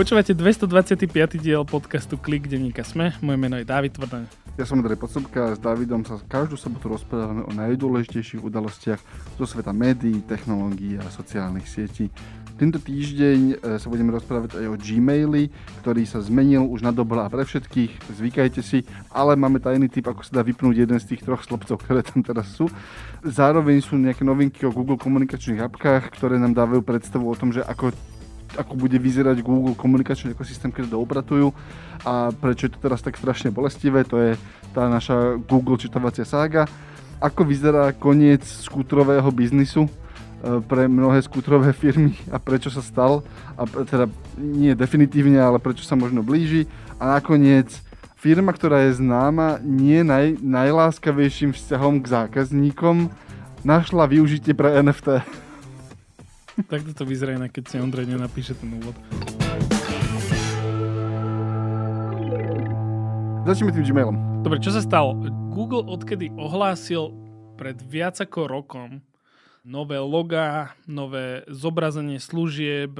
Počúvate 225. diel podcastu Klik denníka Sme. Moje meno je David Tvrdaň. Ja som Andrej Podsobka a s Davidom sa každú sobotu rozprávame o najdôležitejších udalostiach zo sveta médií, technológií a sociálnych sietí. Tento týždeň e, sa budeme rozprávať aj o Gmaili, ktorý sa zmenil už na dobro pre všetkých. Zvykajte si, ale máme tajný tip, ako sa dá vypnúť jeden z tých troch slobcov, ktoré tam teraz sú. Zároveň sú nejaké novinky o Google komunikačných apkách, ktoré nám dávajú predstavu o tom, že ako ako bude vyzerať Google komunikačný ekosystém, keď to opratujú a prečo je to teraz tak strašne bolestivé, to je tá naša Google čitavacia sága. Ako vyzerá koniec skútrového biznisu e, pre mnohé skútrové firmy a prečo sa stal, a teda nie definitívne, ale prečo sa možno blíži. A nakoniec firma, ktorá je známa nie naj, najláskavejším vzťahom k zákazníkom, našla využitie pre NFT. Takto to vyzerá inak, keď si Ondrej nenapíše ten úvod. Začneme tým Gmailom. Dobre, čo sa stalo? Google odkedy ohlásil pred viac ako rokom nové logá, nové zobrazenie služieb,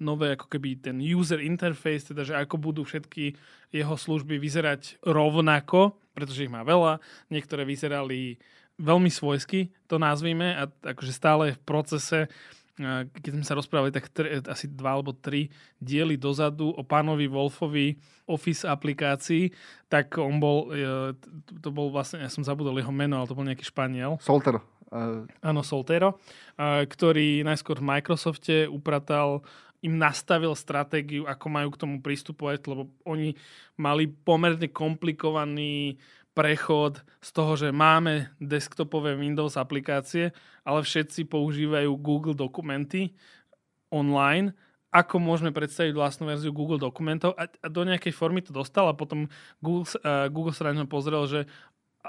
nové ako keby ten user interface, teda že ako budú všetky jeho služby vyzerať rovnako, pretože ich má veľa. Niektoré vyzerali veľmi svojsky, to nazvime, a akože stále v procese keď sme sa rozprávali, tak tri, asi dva alebo tri diely dozadu o pánovi Wolfovi Office aplikácii, tak on bol, e, to bol vlastne, ja som zabudol jeho meno, ale to bol nejaký Španiel. Solter. Uh... Áno, Soltero, ktorý najskôr v Microsofte upratal im nastavil stratégiu, ako majú k tomu pristupovať, lebo oni mali pomerne komplikovaný prechod z toho, že máme desktopové Windows aplikácie, ale všetci používajú Google dokumenty online, ako môžeme predstaviť vlastnú verziu Google dokumentov? A, do nejakej formy to dostal a potom Google, uh, Google sa na ňom pozrel, že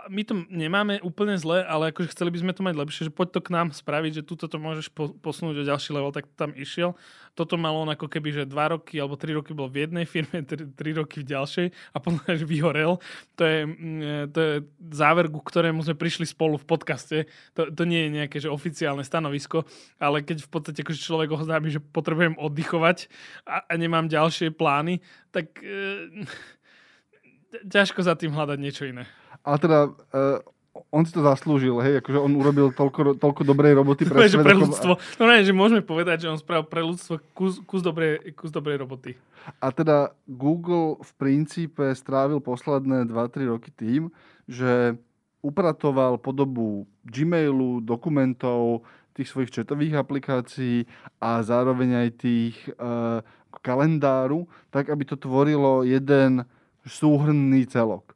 my to nemáme úplne zle, ale akože chceli by sme to mať lepšie, že poď to k nám spraviť, že tuto to môžeš po, posunúť o ďalší level, tak tam išiel. Toto malo on ako keby, že dva roky alebo tri roky bol v jednej firme, tri, tri roky v ďalšej a potom až vyhorel. To je, mm, to je záver, ku ktorému sme prišli spolu v podcaste. To, to nie je nejaké že oficiálne stanovisko, ale keď v podstate akože človek oznámi, že potrebujem oddychovať a, a nemám ďalšie plány, tak e, ťažko za tým hľadať niečo iné. Ale teda uh, on si to zaslúžil, hej, akože on urobil toľko, toľko dobrej roboty pre svet. pre ľudstvo. No ne, že môžeme povedať, že on spravil pre ľudstvo kus, kus, dobrej, kus dobrej roboty. A teda Google v princípe strávil posledné 2-3 roky tým, že upratoval podobu Gmailu, dokumentov, tých svojich četových aplikácií a zároveň aj tých uh, kalendáru, tak aby to tvorilo jeden súhrnný celok.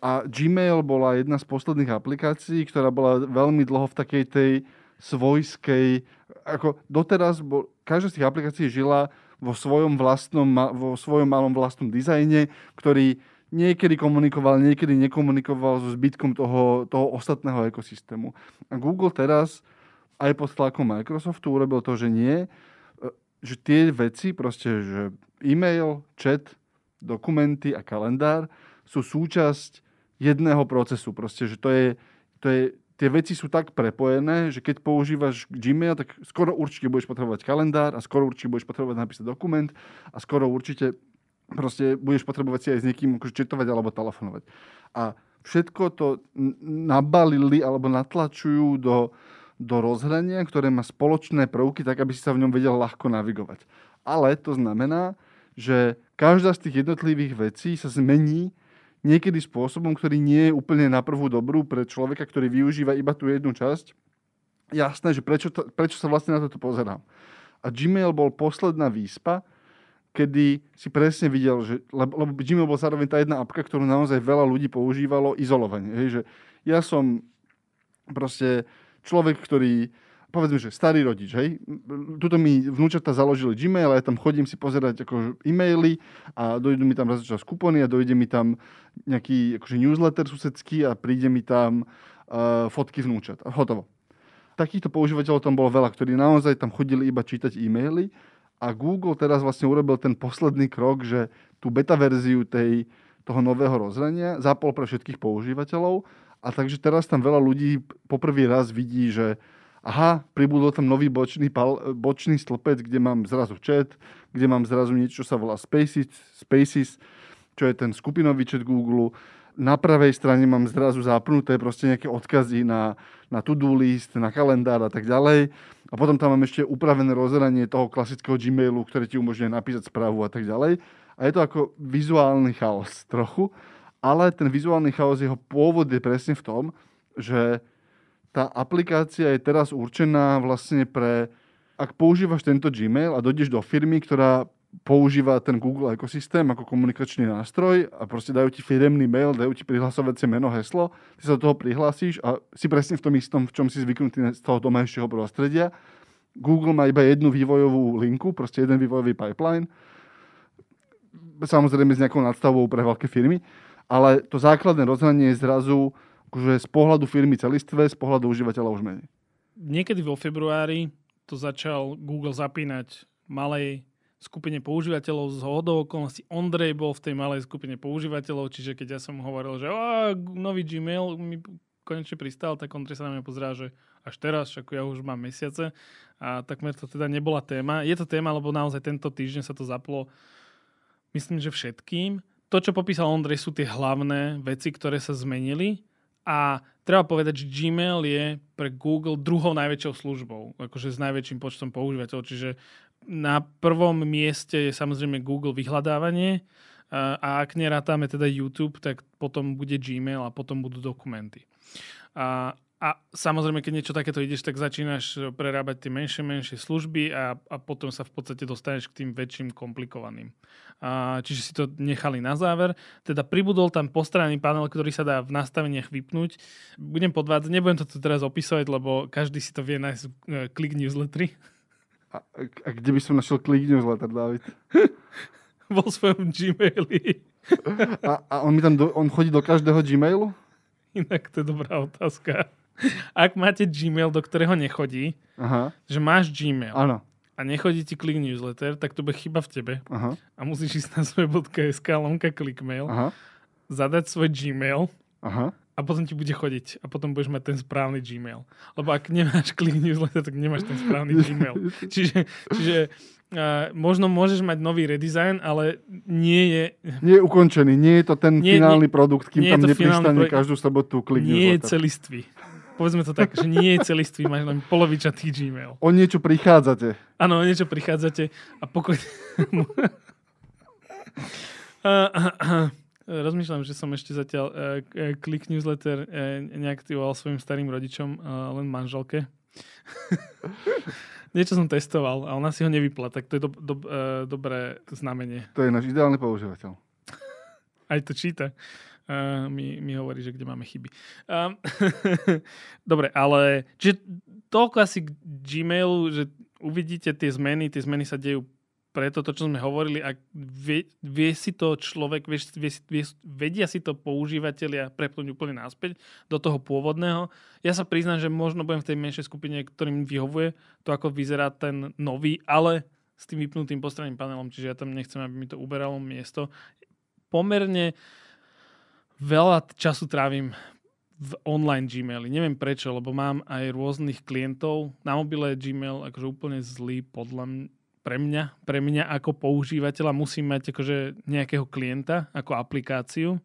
A Gmail bola jedna z posledných aplikácií, ktorá bola veľmi dlho v takej tej svojskej, ako doteraz, bo, každá z tých aplikácií žila vo svojom vlastnom, vo svojom malom vlastnom dizajne, ktorý niekedy komunikoval, niekedy nekomunikoval so zbytkom toho, toho ostatného ekosystému. A Google teraz aj pod tlakom Microsoftu urobil to, že nie, e, že tie veci, proste, že e-mail, chat, dokumenty a kalendár sú súčasť jedného procesu. Proste, že to je, to je, tie veci sú tak prepojené, že keď používaš Gmail, tak skoro určite budeš potrebovať kalendár a skoro určite budeš potrebovať napísať dokument a skoro určite proste budeš potrebovať si aj s niekým akože četovať alebo telefonovať. A všetko to nabalili alebo natlačujú do, do rozhrania, ktoré má spoločné prvky, tak aby si sa v ňom vedel ľahko navigovať. Ale to znamená, že každá z tých jednotlivých vecí sa zmení niekedy spôsobom, ktorý nie je úplne na prvú dobrú pre človeka, ktorý využíva iba tú jednu časť. Jasné, že prečo, to, prečo sa vlastne na toto pozerám. A Gmail bol posledná výspa, kedy si presne videl, že, lebo, lebo Gmail bol zároveň tá jedna apka, ktorú naozaj veľa ľudí používalo izolovane. Hej, že ja som proste človek, ktorý povedzme, že starý rodič, hej, tuto mi vnúčata založili Gmail a ja tam chodím si pozerať ako e-maily a dojdu mi tam raz čas kupony a dojde mi tam nejaký akože newsletter susedský a príde mi tam uh, fotky vnúčat. A hotovo. Takýchto používateľov tam bolo veľa, ktorí naozaj tam chodili iba čítať e-maily a Google teraz vlastne urobil ten posledný krok, že tú beta verziu tej, toho nového rozhrania zapol pre všetkých používateľov a takže teraz tam veľa ľudí poprvý raz vidí, že aha, pribudol tam nový bočný, pal, bočný stĺpec, kde mám zrazu chat, kde mám zrazu niečo, čo sa volá Spaces, Spaces, čo je ten skupinový chat Google. Na pravej strane mám zrazu zapnuté proste nejaké odkazy na, na to-do list, na kalendár a tak ďalej. A potom tam mám ešte upravené rozhranie toho klasického Gmailu, ktoré ti umožňuje napísať správu a tak ďalej. A je to ako vizuálny chaos trochu, ale ten vizuálny chaos, jeho pôvod je presne v tom, že tá aplikácia je teraz určená vlastne pre, ak používaš tento Gmail a dojdeš do firmy, ktorá používa ten Google ekosystém ako komunikačný nástroj a proste dajú ti firemný mail, dajú ti prihlasovacie meno, heslo, ty sa do toho prihlásíš a si presne v tom istom, v čom si zvyknutý z toho domášieho prostredia. Google má iba jednu vývojovú linku, proste jeden vývojový pipeline, samozrejme s nejakou nadstavou pre veľké firmy, ale to základné rozhranie je zrazu akože z pohľadu firmy celistve, z pohľadu užívateľa už menej. Niekedy vo februári to začal Google zapínať malej skupine používateľov z hodou okolností. Ondrej bol v tej malej skupine používateľov, čiže keď ja som hovoril, že nový Gmail mi konečne pristal, tak Ondrej sa na mňa pozrá, že až teraz, ako ja už mám mesiace a takmer to teda nebola téma. Je to téma, lebo naozaj tento týždeň sa to zaplo myslím, že všetkým. To, čo popísal Ondrej, sú tie hlavné veci, ktoré sa zmenili a treba povedať, že Gmail je pre Google druhou najväčšou službou, akože s najväčším počtom používateľov. Čiže na prvom mieste je samozrejme Google vyhľadávanie a ak nerátame teda YouTube, tak potom bude Gmail a potom budú dokumenty. A a samozrejme, keď niečo takéto ideš, tak začínaš prerábať tie menšie, menšie služby a, a potom sa v podstate dostaneš k tým väčším, komplikovaným. A, čiže si to nechali na záver. Teda pribudol tam postranný panel, ktorý sa dá v nastaveniach vypnúť. Budem podvádzať, nebudem to tu teraz opisovať, lebo každý si to vie nájsť v Click Newslettery. A, a kde by som našiel Click Newsletter, David? Vo svojom Gmaili. a, a on mi tam do, on chodí do každého Gmailu? Inak to je dobrá otázka. Ak máte Gmail, do ktorého nechodí, Aha. že máš Gmail Áno. a nechodí ti klik newsletter, tak to bude chyba v tebe. Aha. A musíš ísť na svoje.sk lomka clickmail, Aha. zadať svoj Gmail Aha. a potom ti bude chodiť. A potom budeš mať ten správny Gmail. Lebo ak nemáš klik newsletter, tak nemáš ten správny Gmail. čiže, čiže Uh, možno môžeš mať nový redesign, ale nie je... Nie je ukončený, nie je to ten nie, finálny nie, produkt, kým tam nepristane pro... každú sobotu klik Nie je celistvý povedzme to tak, že nie je celistvý, máš len polovičatý Gmail. O niečo prichádzate. Áno, o niečo prichádzate a pokojne... Rozmýšľam, že som ešte zatiaľ uh, Click Newsletter uh, neaktivoval svojim starým rodičom, uh, len manželke. Niečo som testoval a ona si ho nevypla, tak to je do, do, dobré znamenie. To je náš ideálny používateľ. Aj to číta. Uh, mi, mi hovorí, že kde máme chyby. Uh, Dobre, ale čiže toľko asi k Gmailu, že uvidíte tie zmeny, tie zmeny sa dejú preto to, čo sme hovorili, ak vie, vie si to človek, vie, vie, vie, vedia si to používateľia prepnúť úplne náspäť do toho pôvodného. Ja sa priznám, že možno budem v tej menšej skupine, ktorým vyhovuje to, ako vyzerá ten nový, ale s tým vypnutým postranným panelom, čiže ja tam nechcem, aby mi to uberalo miesto. Pomerne veľa času trávim v online Gmaili. Neviem prečo, lebo mám aj rôznych klientov. Na mobile Gmail akože úplne zlý podľa mňa, pre mňa, pre mňa ako používateľa musím mať akože nejakého klienta ako aplikáciu.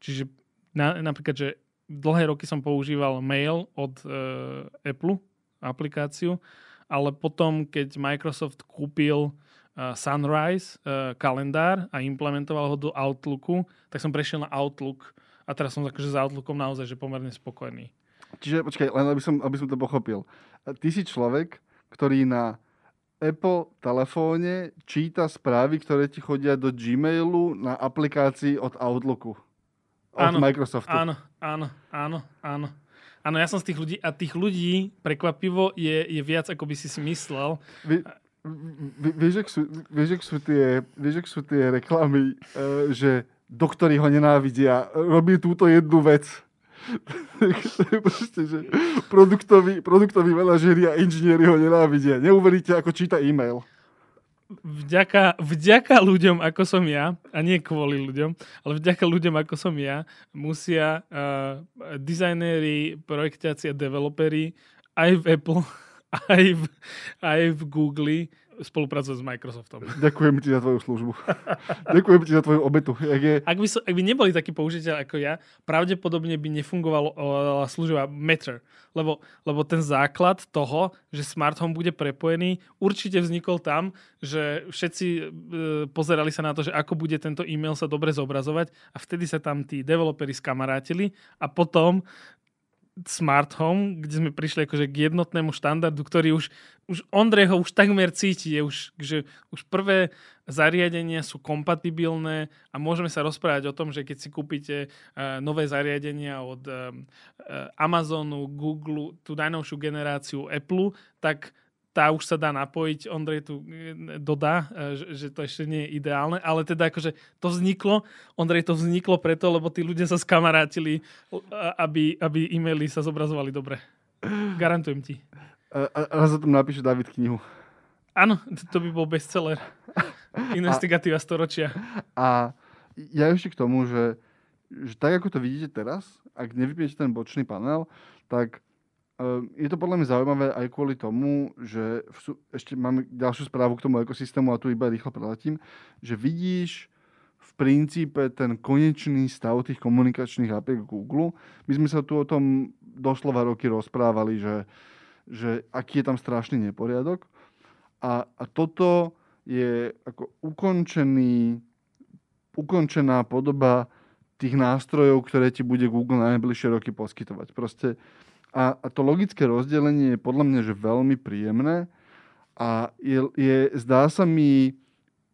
Čiže na, napríklad, že dlhé roky som používal mail od uh, Apple aplikáciu, ale potom, keď Microsoft kúpil Sunrise uh, kalendár a implementoval ho do Outlooku, tak som prešiel na Outlook a teraz som akože s Outlookom naozaj že pomerne spokojný. Čiže počkaj, len aby som, aby som to pochopil. Ty si človek, ktorý na Apple telefóne číta správy, ktoré ti chodia do Gmailu na aplikácii od Outlooku. Od áno, Microsoftu. Áno, áno, áno, áno. Áno, ja som z tých ľudí a tých ľudí prekvapivo je, je viac, ako by si si myslel. Vy, vieš, ak sú, vieš, ak sú tie, vieš, ak sú tie reklamy, uh, že doktori ho nenávidia, robí túto jednu vec. proste, že produktoví, produktoví manažeri a inžinieri ho nenávidia. Neuveríte, ako číta e-mail. Vďaka, vďaka ľuďom, ako som ja, a nie kvôli ľuďom, ale vďaka ľuďom, ako som ja, musia uh, dizajnéri, projektáci a developeri aj v Apple, aj v, aj v Google spolupracovať s Microsoftom. Ďakujem ti za tvoju službu. Ďakujem ti za tvoju obetu. Jak je... ak, by, so, ak by neboli takí použiteľ ako ja, pravdepodobne by nefungovala služba Matter. Lebo, lebo ten základ toho, že smart home bude prepojený, určite vznikol tam, že všetci e, pozerali sa na to, že ako bude tento e-mail sa dobre zobrazovať a vtedy sa tam tí developeri skamarátili a potom smart home, kde sme prišli akože k jednotnému štandardu, ktorý už, už Ondrej ho už takmer cíti, je už, že už prvé zariadenia sú kompatibilné a môžeme sa rozprávať o tom, že keď si kúpite uh, nové zariadenia od uh, Amazonu, Google, tú najnovšiu generáciu Apple, tak tá už sa dá napojiť, Ondrej tu e, dodá, e, že, to ešte nie je ideálne, ale teda akože to vzniklo, Ondrej to vzniklo preto, lebo tí ľudia sa skamarátili, aby, aby e-maily sa zobrazovali dobre. Garantujem ti. Raz o tom napíše David knihu. Áno, to by bol bestseller. Investigatíva storočia. A ja ešte k tomu, že, že tak ako to vidíte teraz, ak nevypijete ten bočný panel, tak je to podľa mňa zaujímavé aj kvôli tomu, že ešte máme ďalšiu správu k tomu ekosystému a tu iba rýchlo preletím, že vidíš v princípe ten konečný stav tých komunikačných apiek Google. My sme sa tu o tom doslova roky rozprávali, že, že aký je tam strašný neporiadok. A, a toto je ako ukončený, ukončená podoba tých nástrojov, ktoré ti bude Google na najbližšie roky poskytovať. Proste a, a to logické rozdelenie je podľa mňa že veľmi príjemné a je, je, zdá sa mi,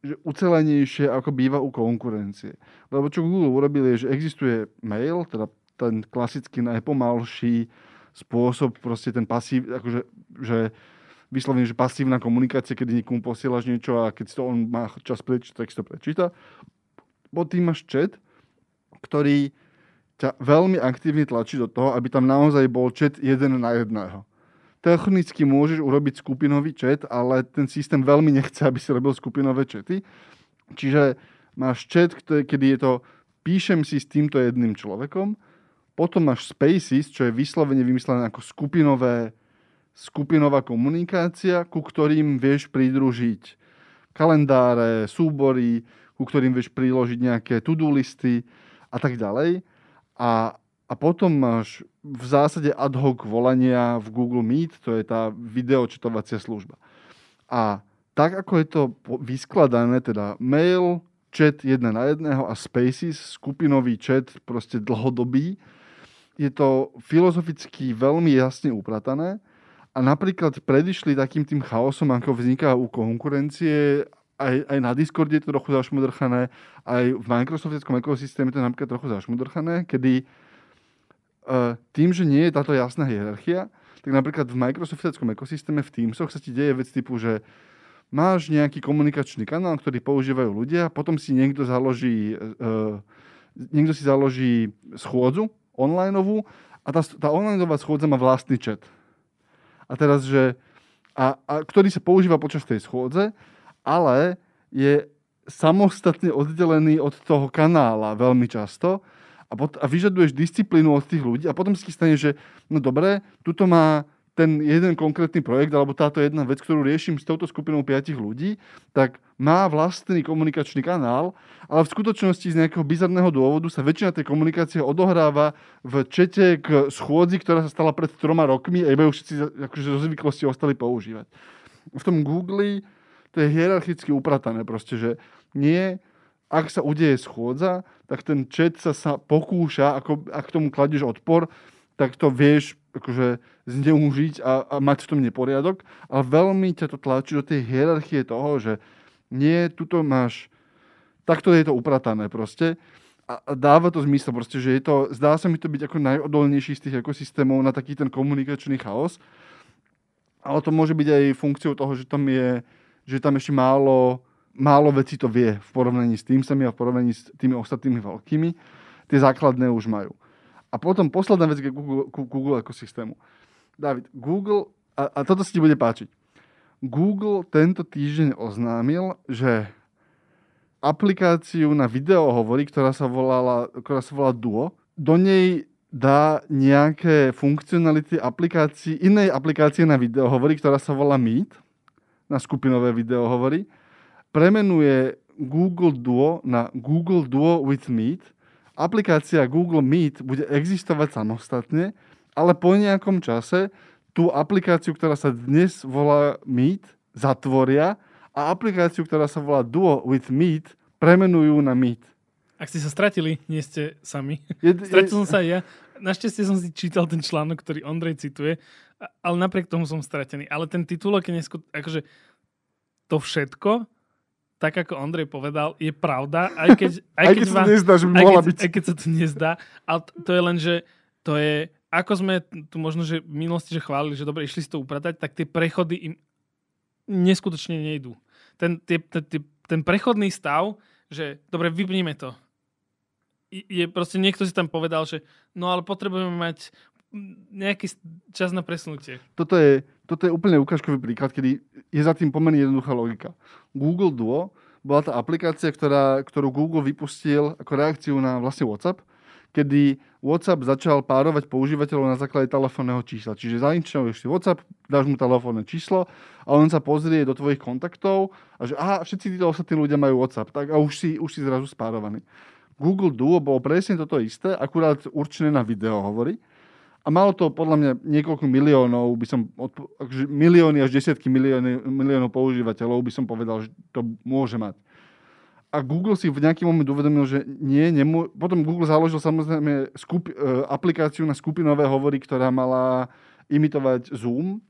že ucelenejšie ako býva u konkurencie. Lebo čo Google urobil je, že existuje mail, teda ten klasický najpomalší spôsob, proste ten pasív, akože, že vyslovene, že pasívna komunikácia, kedy niekomu posielaš niečo a keď to on má čas prečítať, tak si to prečíta. Potom máš chat, ktorý ťa veľmi aktívne tlačí do toho, aby tam naozaj bol chat jeden na jedného. Technicky môžeš urobiť skupinový chat, ale ten systém veľmi nechce, aby si robil skupinové chaty. Čiže máš chat, kedy je to píšem si s týmto jedným človekom, potom máš Spaces, čo je vyslovene vymyslené ako skupinové, skupinová komunikácia, ku ktorým vieš pridružiť kalendáre, súbory, ku ktorým vieš priložiť nejaké to-do listy a tak ďalej. A, a potom máš v zásade ad hoc volania v Google Meet, to je tá videočetovacia služba. A tak, ako je to vyskladané, teda mail, chat jedna na jedného a Spaces, skupinový chat, proste dlhodobý, je to filozoficky veľmi jasne upratané a napríklad predišli takým tým chaosom, ako vzniká u konkurencie aj, aj na Discorde je to trochu zašmudrchané, aj v Microsoftickom ekosystéme to je napríklad trochu zašmudrchané, kedy uh, tým, že nie je táto jasná hierarchia, tak napríklad v Microsoftickom ekosystéme v Teamsoch sa ti deje vec typu, že máš nejaký komunikačný kanál, ktorý používajú ľudia, potom si niekto založí, uh, niekto si založí schôdzu onlineovú a tá, tá onlineová schôdza má vlastný chat. A teraz, že a, a ktorý sa používa počas tej schôdze ale je samostatne oddelený od toho kanála veľmi často a, pot- a vyžaduješ disciplínu od tých ľudí a potom si stane, že no dobre, tuto má ten jeden konkrétny projekt alebo táto jedna vec, ktorú riešim s touto skupinou piatich ľudí, tak má vlastný komunikačný kanál, ale v skutočnosti z nejakého bizarného dôvodu sa väčšina tej komunikácie odohráva v čete k schôdzi, ktorá sa stala pred troma rokmi a iba ju všetci akože zo zvyklosti ostali používať. V tom Google to je hierarchicky upratané proste, že nie, ak sa udeje schôdza, tak ten chat sa, sa pokúša, ako, ak tomu kladeš odpor, tak to vieš akože zneužiť a, a mať v tom neporiadok, ale veľmi ťa to tlačí do tej hierarchie toho, že nie, tuto máš, takto je to upratané proste. A dáva to zmysel proste, že je to, zdá sa mi to byť ako najodolnejší z tých ekosystémov na taký ten komunikačný chaos, ale to môže byť aj funkciou toho, že tam je že tam ešte málo, málo vecí to vie v porovnaní s Teamsami a v porovnaní s tými ostatnými veľkými. Tie základné už majú. A potom posledná vec k Google, Google ekosystému. David, Google, a, a toto si ti bude páčiť. Google tento týždeň oznámil, že aplikáciu na video hovorí, ktorá sa, volala, ktorá sa volá Duo, do nej dá nejaké funkcionality aplikácií, inej aplikácie na videohovory, ktorá sa volá Meet, na skupinové videohovory, premenuje Google Duo na Google Duo with Meet. Aplikácia Google Meet bude existovať samostatne, ale po nejakom čase tú aplikáciu, ktorá sa dnes volá Meet, zatvoria a aplikáciu, ktorá sa volá Duo with Meet, premenujú na Meet. Ak ste sa stratili, nie ste sami. Je, Stratil je... som sa aj ja. Našťastie som si čítal ten článok, ktorý Ondrej cituje, ale napriek tomu som stratený. Ale ten titulok je neskut... akože to všetko, tak ako Ondrej povedal, je pravda, aj keď, aj keď, aj keď sa to nezdá, že by mohla keď, byť. Aj keď sa to nezdá, ale to je len, že to je, ako sme tu možno, že v minulosti že chválili, že dobre, išli si to upratať, tak tie prechody im neskutočne nejdú. Ten, tie, tie, ten prechodný stav, že dobre, vypníme to je proste niekto si tam povedal, že no ale potrebujeme mať nejaký čas na presunutie. Toto je, toto je úplne ukážkový príklad, kedy je za tým pomerne jednoduchá logika. Google Duo bola tá aplikácia, ktorá, ktorú Google vypustil ako reakciu na vlastne WhatsApp, kedy WhatsApp začal párovať používateľov na základe telefónneho čísla. Čiže zainčuješ si WhatsApp, dáš mu telefónne číslo a on sa pozrie do tvojich kontaktov a že aha, všetci títo ostatní ľudia majú WhatsApp, tak a už si, už si zrazu spárovaný. Google Duo bolo presne toto isté, akurát určené na video hovorí. A malo to podľa mňa niekoľko miliónov, by som, akože milióny až desiatky milióny, miliónov používateľov by som povedal, že to môže mať. A Google si v nejaký moment uvedomil, že nie, nemô... potom Google založil samozrejme skup... E, aplikáciu na skupinové hovory, ktorá mala imitovať Zoom,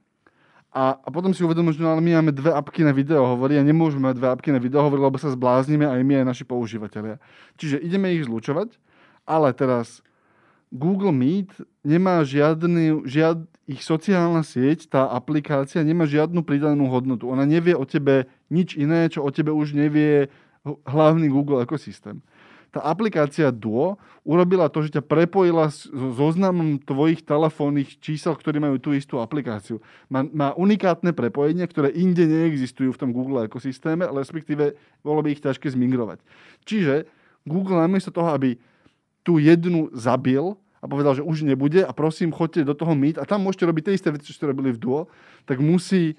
a, a potom si uvedomil, že no, ale my máme dve apky na video hovorí a nemôžeme mať dve apky na video hovorí, lebo sa zbláznime aj my, aj naši používateľia. Čiže ideme ich zlučovať, ale teraz Google Meet nemá žiadny, žiad, ich sociálna sieť, tá aplikácia nemá žiadnu pridanú hodnotu. Ona nevie o tebe nič iné, čo o tebe už nevie hlavný Google ekosystém tá aplikácia Duo urobila to, že ťa prepojila s zoznamom tvojich telefónnych čísel, ktorí majú tú istú aplikáciu. Má, má unikátne prepojenie, ktoré inde neexistujú v tom Google ekosystéme, respektíve bolo by ich ťažké zmigrovať. Čiže Google namiesto toho, aby tú jednu zabil a povedal, že už nebude a prosím, choďte do toho Meet a tam môžete robiť tie isté veci, čo ste robili v Duo, tak musí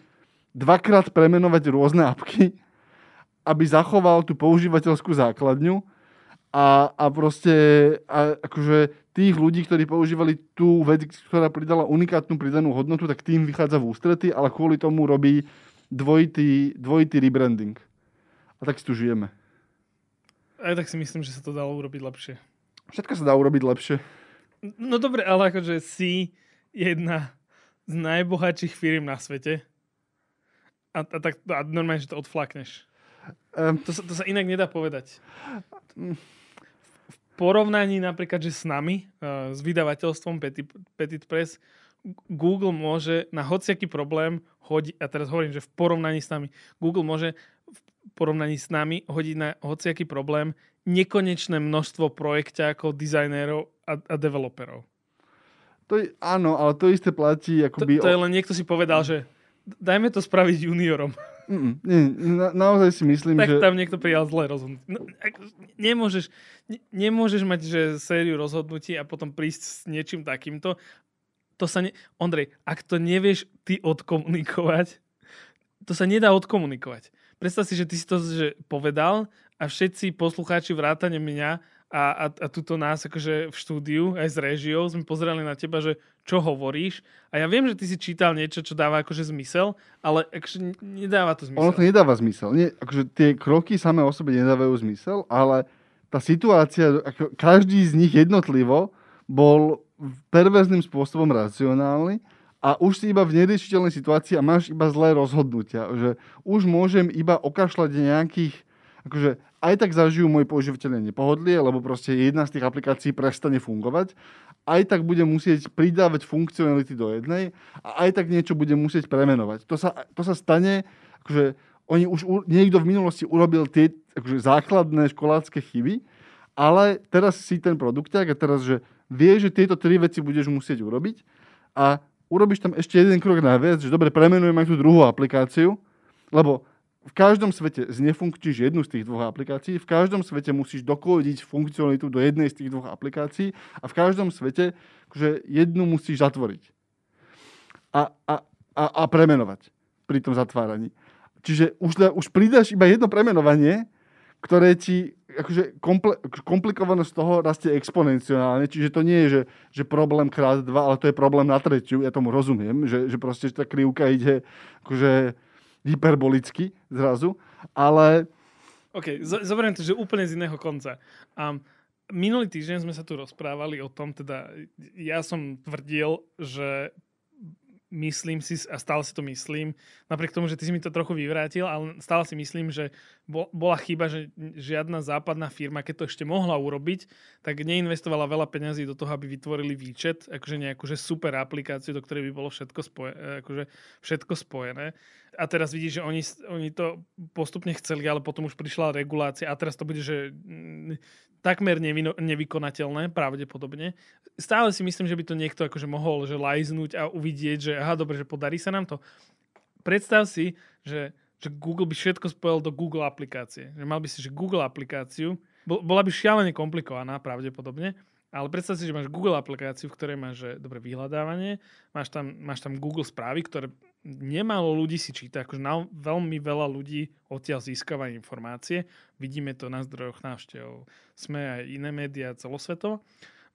dvakrát premenovať rôzne apky, aby zachoval tú používateľskú základňu a, a proste a akože tých ľudí, ktorí používali tú vec, ktorá pridala unikátnu pridanú hodnotu, tak tým vychádza v ústrety, ale kvôli tomu robí dvojitý, dvojitý rebranding. A tak si tu žijeme. Aj tak si myslím, že sa to dalo urobiť lepšie. Všetko sa dá urobiť lepšie. No dobre, ale akože si jedna z najbohatších firm na svete a, a, tak, a normálne, že to odflakneš. Um, to, sa, to sa inak nedá povedať. Mm porovnaní napríklad, že s nami, uh, s vydavateľstvom Petit, Petit Press, Google môže na hociaký problém hodiť, a teraz hovorím, že v porovnaní s nami, Google môže v porovnaní s nami hodiť na hociaký problém nekonečné množstvo projekťákov, dizajnérov a, a developerov. To je, áno, ale to isté platí akoby... To, to je len niekto si povedal, že dajme to spraviť juniorom. Mm, nie, na, naozaj si myslím, tak že... Tak tam niekto prijal zlé rozhodnutie. No, nemôžeš, ne, nemôžeš mať že sériu rozhodnutí a potom prísť s niečím takýmto. To sa ne... Ondrej, ak to nevieš ty odkomunikovať, to sa nedá odkomunikovať. Predstav si, že ty si to že povedal a všetci poslucháči vrátane mňa a, a, a tuto nás akože v štúdiu aj s režiou sme pozerali na teba, že čo hovoríš. A ja viem, že ty si čítal niečo, čo dáva akože zmysel, ale akože nedáva to zmysel. Ono to nedáva zmysel. Nie, akože tie kroky samé o sebe nedávajú zmysel, ale tá situácia, ako každý z nich jednotlivo bol perverzným spôsobom racionálny a už si iba v neriešiteľnej situácii a máš iba zlé rozhodnutia. Že už môžem iba okašľať nejakých akože aj tak zažijú moji používateľe nepohodlie, lebo proste jedna z tých aplikácií prestane fungovať. Aj tak bude musieť pridávať funkcionality do jednej a aj tak niečo bude musieť premenovať. To sa, to sa stane, akože oni už niekto v minulosti urobil tie akože základné školácké chyby, ale teraz si ten produkták a teraz, že vie, že tieto tri veci budeš musieť urobiť a urobíš tam ešte jeden krok naviac, že dobre, premenujem aj tú druhú aplikáciu, lebo v každom svete znefunkčíš jednu z tých dvoch aplikácií, v každom svete musíš dokodiť funkcionalitu do jednej z tých dvoch aplikácií a v každom svete akože jednu musíš zatvoriť. A, a, a, a premenovať pri tom zatváraní. Čiže už, už pridáš iba jedno premenovanie, ktoré ti akože komple, komplikovanosť toho rastie exponenciálne, čiže to nie je, že, že problém krát dva, ale to je problém na tretiu, ja tomu rozumiem, že, že proste tá krivka ide akože hyperbolicky zrazu, ale... OK, zoberiem to, že úplne z iného konca. Um, minulý týždeň sme sa tu rozprávali o tom, teda ja som tvrdil, že myslím si, a stále si to myslím, napriek tomu, že ty si mi to trochu vyvrátil, ale stále si myslím, že bola chyba, že žiadna západná firma, keď to ešte mohla urobiť, tak neinvestovala veľa peňazí do toho, aby vytvorili výčet, akože nejakú že super aplikáciu, do ktorej by bolo všetko, spoje, akože všetko spojené. A teraz vidíš, že oni, oni to postupne chceli, ale potom už prišla regulácia a teraz to bude, že takmer nevino, nevykonateľné, pravdepodobne. Stále si myslím, že by to niekto akože mohol že lajznúť a uvidieť, že aha, dobre, že podarí sa nám to. Predstav si, že, že Google by všetko spojil do Google aplikácie. Že mal by si že Google aplikáciu, bola by šialene komplikovaná pravdepodobne, ale predstav si, že máš Google aplikáciu, v ktorej máš že, dobre vyhľadávanie, máš tam, máš tam Google správy, ktoré nemalo ľudí si číta, akože na, veľmi veľa ľudí odtiaľ získava informácie. Vidíme to na zdrojoch návštev. Sme aj iné médiá celosvetovo.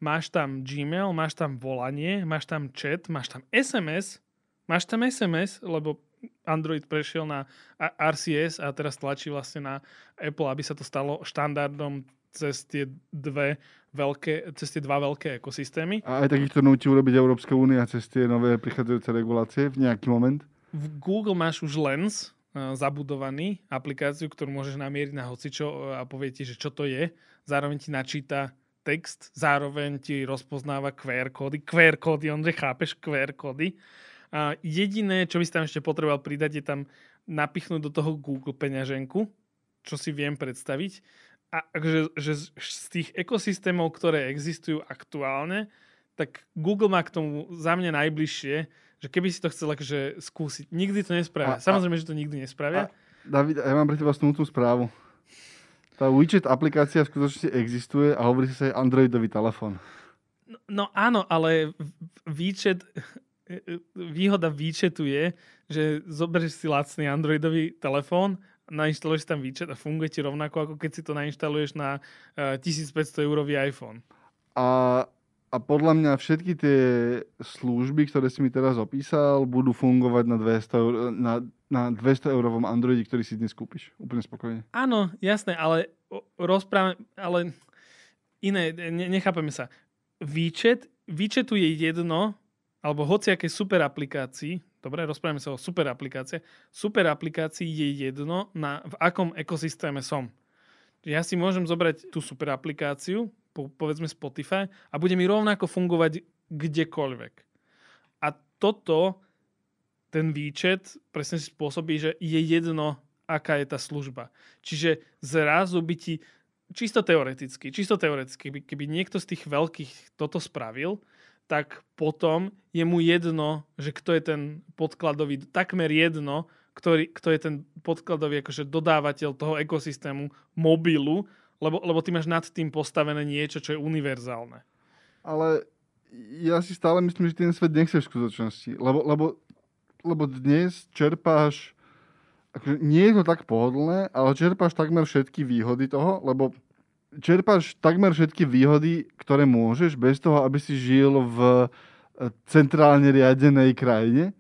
Máš tam Gmail, máš tam volanie, máš tam chat, máš tam SMS, máš tam SMS, lebo Android prešiel na RCS a teraz tlačí vlastne na Apple, aby sa to stalo štandardom cez tie dve veľké, cez tie dva veľké ekosystémy. A aj takýchto nutí urobiť Európska únia cez tie nové prichádzajúce regulácie v nejaký moment? V Google máš už Lens uh, zabudovaný, aplikáciu, ktorú môžeš namieriť na hocičo uh, a povie ti, že čo to je. Zároveň ti načíta text, zároveň ti rozpoznáva QR kódy. QR kódy, on chápeš QR kódy. A jediné, čo by si tam ešte potreboval pridať, je tam napichnúť do toho Google peňaženku, čo si viem predstaviť a že, že z tých ekosystémov, ktoré existujú aktuálne, tak Google má k tomu za mňa najbližšie, že keby si to chcel akože skúsiť, nikdy to nespravia. A, Samozrejme, a, že to nikdy nespravia. A, David, ja mám pre teba smutnú správu. Tá WeChat aplikácia v skutočnosti existuje a hovorí sa aj Androidový telefón. No, no áno, ale WeChat, výhoda WeChatu je, že zoberieš si lacný Androidový telefón nainštaluješ tam výčet a funguje ti rovnako, ako keď si to nainštaluješ na uh, 1500 eurový iPhone. A, a podľa mňa všetky tie služby, ktoré si mi teraz opísal, budú fungovať na 200, eur, na, na 200 eurovom Androide, ktorý si dnes kúpiš. Úplne spokojne. Áno, jasné, ale rozprávame, ale iné, ne, nechápeme sa. Výčet, výčetu je jedno, alebo hociaké super aplikácii, dobre, rozprávame sa o super aplikácie, super aplikácii je jedno, na, v akom ekosystéme som. Ja si môžem zobrať tú super aplikáciu, po, povedzme Spotify, a bude mi rovnako fungovať kdekoľvek. A toto, ten výčet presne si spôsobí, že je jedno, aká je tá služba. Čiže zrazu by ti, čisto teoreticky, čisto teoreticky, keby, niekto z tých veľkých toto spravil, tak potom je mu jedno, že kto je ten podkladový, takmer jedno, ktorý, kto je ten podkladový akože dodávateľ toho ekosystému mobilu, lebo, lebo ty máš nad tým postavené niečo, čo je univerzálne. Ale ja si stále myslím, že ten svet nechceš v skutočnosti. Lebo, lebo, lebo dnes čerpáš, akože nie je to tak pohodlné, ale čerpáš takmer všetky výhody toho, lebo čerpáš takmer všetky výhody, ktoré môžeš, bez toho, aby si žil v e, centrálne riadenej krajine,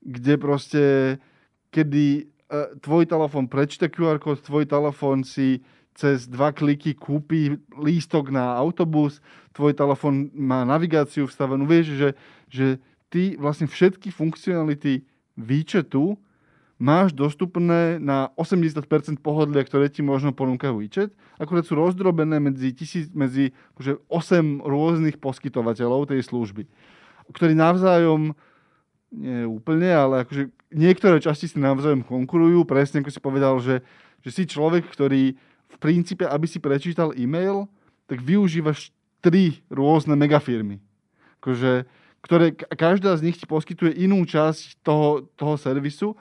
kde proste, kedy uh, tvoj telefón prečte QR kód, tvoj telefón si cez dva kliky kúpi lístok na autobus, tvoj telefón má navigáciu vstavenú, vieš, že, že ty vlastne všetky funkcionality výčetu máš dostupné na 80% pohodlia, ktoré ti možno ponúka WeChat, akurát sú rozdrobené medzi, tisíc, medzi akože 8 rôznych poskytovateľov tej služby, ktorí navzájom nie úplne, ale akože niektoré časti si navzájom konkurujú, presne ako si povedal, že, že si človek, ktorý v princípe, aby si prečítal e-mail, tak využívaš tri rôzne megafirmy. Akože, ktoré každá z nich ti poskytuje inú časť toho, toho servisu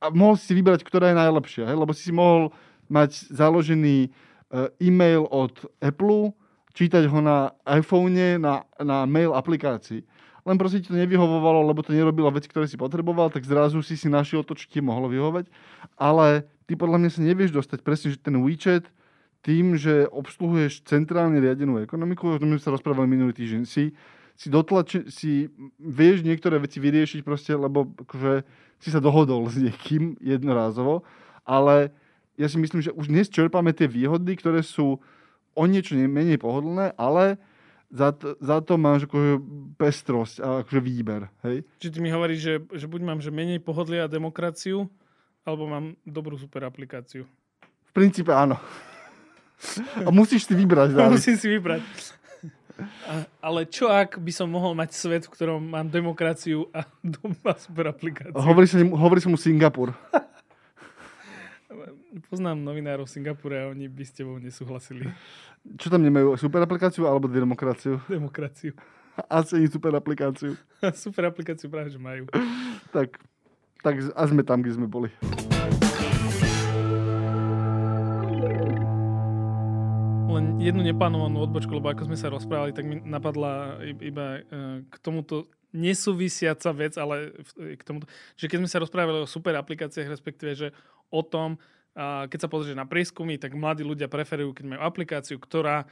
a mohol si vybrať, ktorá je najlepšia, hej? lebo si si mohol mať založený uh, e-mail od Apple, čítať ho na iPhone, na, na mail aplikácii. Len proste ti to nevyhovovalo, lebo to nerobilo veci, ktoré si potreboval, tak zrazu si si našiel to, čo ti mohlo vyhovovať. Ale ty podľa mňa sa nevieš dostať presne, že ten WeChat tým, že obsluhuješ centrálne riadenú ekonomiku, o tom sme sa rozprávali minulý týždeň, si, si, dotlači, si vieš niektoré veci vyriešiť proste, lebo akože si sa dohodol s niekým jednorázovo, ale ja si myslím, že už dnes čerpáme tie výhody, ktoré sú o niečo menej pohodlné, ale za to, za to máš akože pestrosť a akože výber. Hej? Čiže ty mi hovoríš, že, že buď mám že menej pohodlia a demokraciu, alebo mám dobrú super aplikáciu. V princípe áno. A musíš si vybrať. Dále. Musím si vybrať. A, ale čo ak by som mohol mať svet, v ktorom mám demokraciu a doma super aplikáciu? Hovorí sa, hovorí sa mu Singapur. Poznám novinárov v Singapure a oni by s tebou nesúhlasili. Čo tam nemajú? Super aplikáciu alebo demokraciu? Demokraciu. Asi super aplikáciu. super aplikáciu práve, že majú. tak, tak a sme tam, kde sme boli. Len jednu neplánovanú odbočku, lebo ako sme sa rozprávali, tak mi napadla iba e, k tomuto nesúvisiaca vec, ale k tomuto, že keď sme sa rozprávali o super aplikáciách, respektíve, že o tom, keď sa pozrieš na prieskumy, tak mladí ľudia preferujú, keď majú aplikáciu, ktorá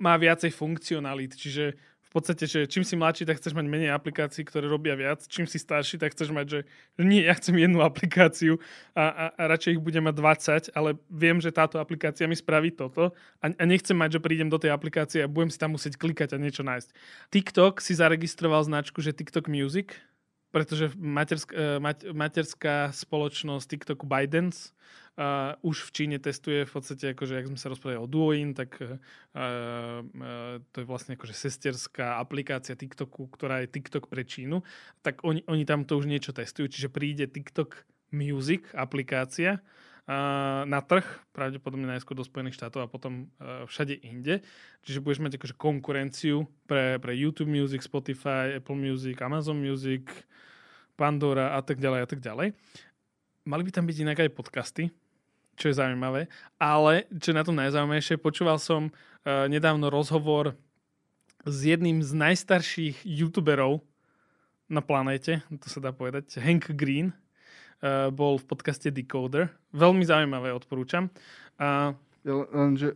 má viacej funkcionalít. Čiže podstate, že čím si mladší, tak chceš mať menej aplikácií, ktoré robia viac. Čím si starší, tak chceš mať, že, že nie, ja chcem jednu aplikáciu a, a, a radšej ich budem mať 20, ale viem, že táto aplikácia mi spraví toto a, a nechcem mať, že prídem do tej aplikácie a budem si tam musieť klikať a niečo nájsť. TikTok si zaregistroval značku, že TikTok Music, pretože materská, e, materská spoločnosť TikToku ByteDance Uh, už v Číne testuje v podstate, akože, ak sme sa rozprávali o Duoin, tak uh, uh, to je vlastne akože sesterská aplikácia TikToku, ktorá je TikTok pre Čínu, tak oni, oni tam to už niečo testujú, čiže príde TikTok Music aplikácia uh, na trh, pravdepodobne najskôr do Spojených štátov a potom všade inde. Čiže budeš mať akože konkurenciu pre, pre YouTube Music, Spotify, Apple Music, Amazon Music, Pandora a tak ďalej a tak ďalej. Mali by tam byť inak aj podcasty, čo je zaujímavé. Ale, čo je na tom najzaujímavejšie, počúval som uh, nedávno rozhovor s jedným z najstarších youtuberov na planéte, to sa dá povedať, Hank Green, uh, bol v podcaste Decoder. Veľmi zaujímavé, odporúčam. Uh, len, že,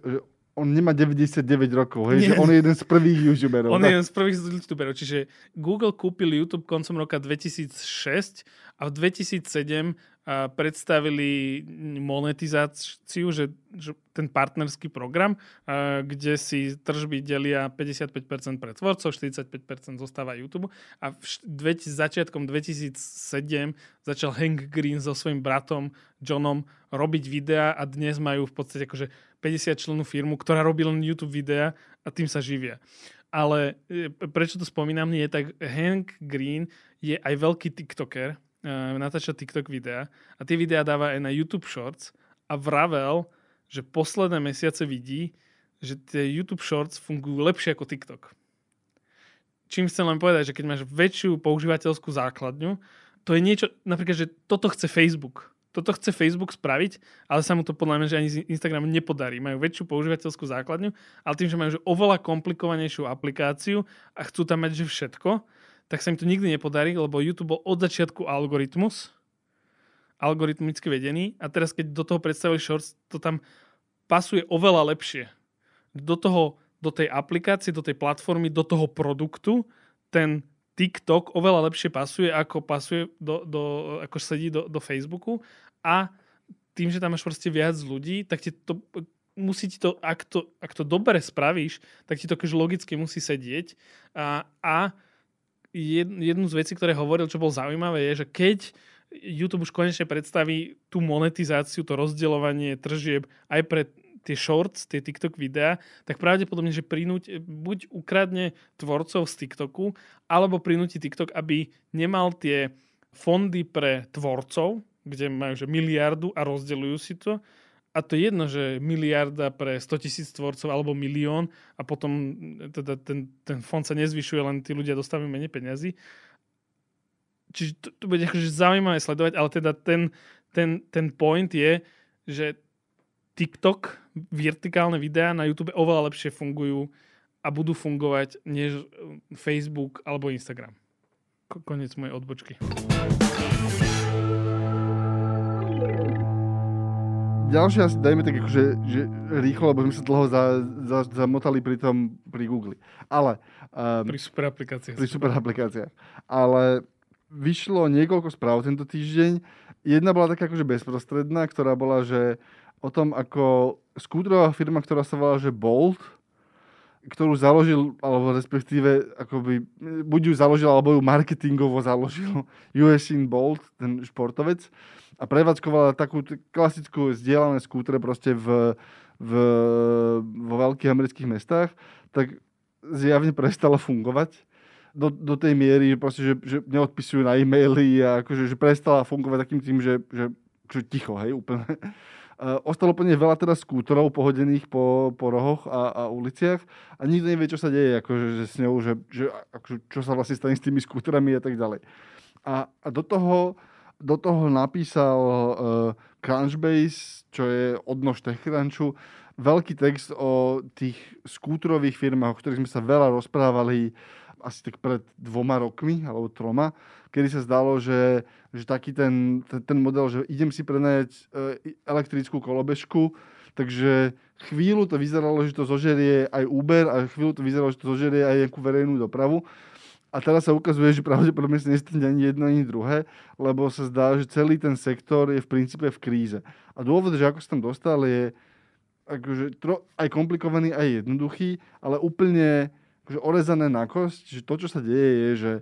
on nemá 99 rokov, hej? že on je jeden z prvých youtuberov. On je jeden z prvých youtuberov, čiže Google kúpil YouTube koncom roka 2006 a v 2007 predstavili monetizáciu, že, že ten partnerský program, kde si tržby delia 55% pre tvorcov, 45% zostáva YouTube. A v začiatkom 2007 začal Hank Green so svojím bratom Johnom robiť videá a dnes majú v podstate akože 50 členú firmu, ktorá robí len YouTube videá a tým sa živia. Ale e, prečo to spomínam, je tak Hank Green je aj veľký TikToker, natáča TikTok videa a tie videá dáva aj na YouTube Shorts a vravel, že posledné mesiace vidí, že tie YouTube Shorts fungujú lepšie ako TikTok. Čím chcem len povedať, že keď máš väčšiu používateľskú základňu, to je niečo, napríklad, že toto chce Facebook. Toto chce Facebook spraviť, ale sa mu to podľa mňa, že ani z Instagramu nepodarí. Majú väčšiu používateľskú základňu, ale tým, že majú že oveľa komplikovanejšiu aplikáciu a chcú tam mať že všetko, tak sa im to nikdy nepodarí, lebo YouTube bol od začiatku algoritmus, algoritmicky vedený a teraz keď do toho predstavili Shorts, to tam pasuje oveľa lepšie. Do toho, do tej aplikácie, do tej platformy, do toho produktu ten TikTok oveľa lepšie pasuje, ako pasuje do, do, ako sedí do, do Facebooku a tým, že tam máš proste viac ľudí, tak ti to musí ti to, ak to, ak to dobre spravíš, tak ti to logicky musí sedieť a, a jednu z vecí, ktoré hovoril, čo bol zaujímavé, je, že keď YouTube už konečne predstaví tú monetizáciu, to rozdeľovanie tržieb aj pre tie shorts, tie TikTok videá, tak pravdepodobne, že prinúť, buď ukradne tvorcov z TikToku, alebo prinúti TikTok, aby nemal tie fondy pre tvorcov, kde majú že miliardu a rozdeľujú si to, a to je jedno, že miliarda pre 100 tisíc tvorcov alebo milión a potom teda ten, ten fond sa nezvyšuje, len tí ľudia dostávajú menej peňazí. čiže to, to bude akože zaujímavé sledovať, ale teda ten, ten, ten point je, že TikTok, vertikálne videá na YouTube oveľa lepšie fungujú a budú fungovať než Facebook alebo Instagram. Konec mojej odbočky. Ďalšie asi dajme tak akože, že rýchlo, lebo sme sa dlho za, za, zamotali pri tom, pri Google. Ale... Um, pri super aplikáciách. Pri super aplikáciách. Ale vyšlo niekoľko správ tento týždeň. Jedna bola taká akože bezprostredná, ktorá bola, že o tom, ako skútrová firma, ktorá sa volá, že Bolt, ktorú založil, alebo respektíve akoby, buď ju založil, alebo ju marketingovo založil Usain Bolt, ten športovec, a prevádzkovala takú klasickú zdieľané skútre proste v, v, vo veľkých amerických mestách, tak zjavne prestala fungovať do, do tej miery, proste, že, že neodpisujú na e-maily a akože, že prestala fungovať takým tým, že, že, že ticho, hej, úplne. Uh, ostalo plne veľa teda skútorov pohodených po, po rohoch a, a uliciach a nikto nevie, čo sa deje akože, že s ňou, že, že akože, čo sa vlastne stane s tými skútorami a tak ďalej. A, a do toho do toho napísal uh, Crunchbase, čo je odnož TechCrunchu, veľký text o tých skútrových firmách, o ktorých sme sa veľa rozprávali asi tak pred dvoma rokmi alebo troma, kedy sa zdalo, že, že taký ten, ten, ten model, že idem si prenajať uh, elektrickú kolobežku, takže chvíľu to vyzeralo, že to zožerie aj Uber a chvíľu to vyzeralo, že to zožerie aj nejakú verejnú dopravu. A teraz sa ukazuje, že pravdepodobne sa nestane ani jedno, ani druhé, lebo sa zdá, že celý ten sektor je v princípe v kríze. A dôvod, že ako sa tam dostal, je akože, tro, aj komplikovaný, aj jednoduchý, ale úplne akože, orezané na kosť, že to, čo sa deje, je, že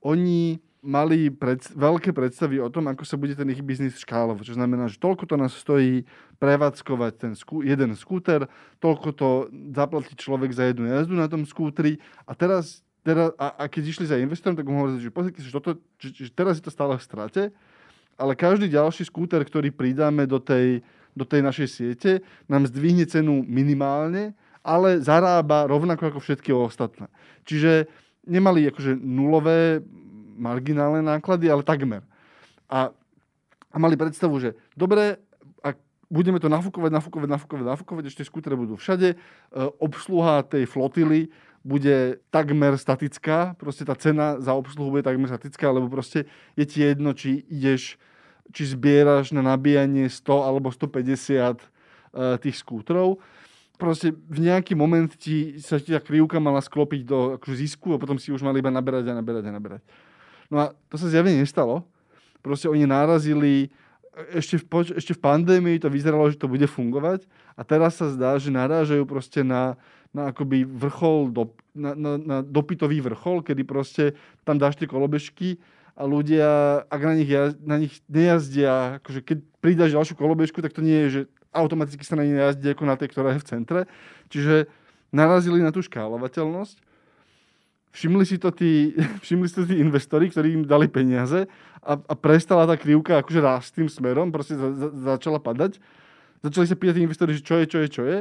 oni mali pred, veľké predstavy o tom, ako sa bude ten ich biznis škálovať. Čo znamená, že toľko to nás stojí prevádzkovať ten skú, jeden skúter, toľko to zaplatí človek za jednu jazdu na tom skútri a teraz teraz, a, a keď išli za investorom, tak mu hovorili, že pozrite, že, toto, že, že teraz je to stále v strate, ale každý ďalší skúter, ktorý pridáme do tej, do tej našej siete, nám zdvihne cenu minimálne, ale zarába rovnako ako všetky ostatné. Čiže nemali akože nulové marginálne náklady, ale takmer. A, a mali predstavu, že dobre, ak budeme to nafúkovať, nafúkovať, nafúkovať, nafúkovať, ešte skútre budú všade, e, obsluha tej flotily bude takmer statická, proste tá cena za obsluhu bude takmer statická, lebo proste je ti jedno, či ideš, či zbieraš na nabíjanie 100 alebo 150 uh, e, tých skútrov. Proste v nejaký moment ti, sa ti tá krivka mala sklopiť do akože zisku a potom si už mali iba naberať a naberať a naberať. No a to sa zjavne nestalo. Proste oni nárazili ešte v, ešte v pandémii to vyzeralo, že to bude fungovať a teraz sa zdá, že narážajú proste na, na akoby vrchol, do, na, na, na dopytový vrchol, kedy proste tam dáš tie kolobežky a ľudia, ak na nich, jaz, na nich nejazdia, akože keď pridáš ďalšiu kolobežku, tak to nie je, že automaticky sa na nej jazdí ako na tej, ktorá je v centre. Čiže narazili na tú škálovateľnosť. Všimli si to tí, všimli si to tí investori, ktorí im dali peniaze a, a prestala tá krivka akože rásť tým smerom, proste za, za, začala padať. Začali sa pýtať investori, že čo je, čo je, čo je.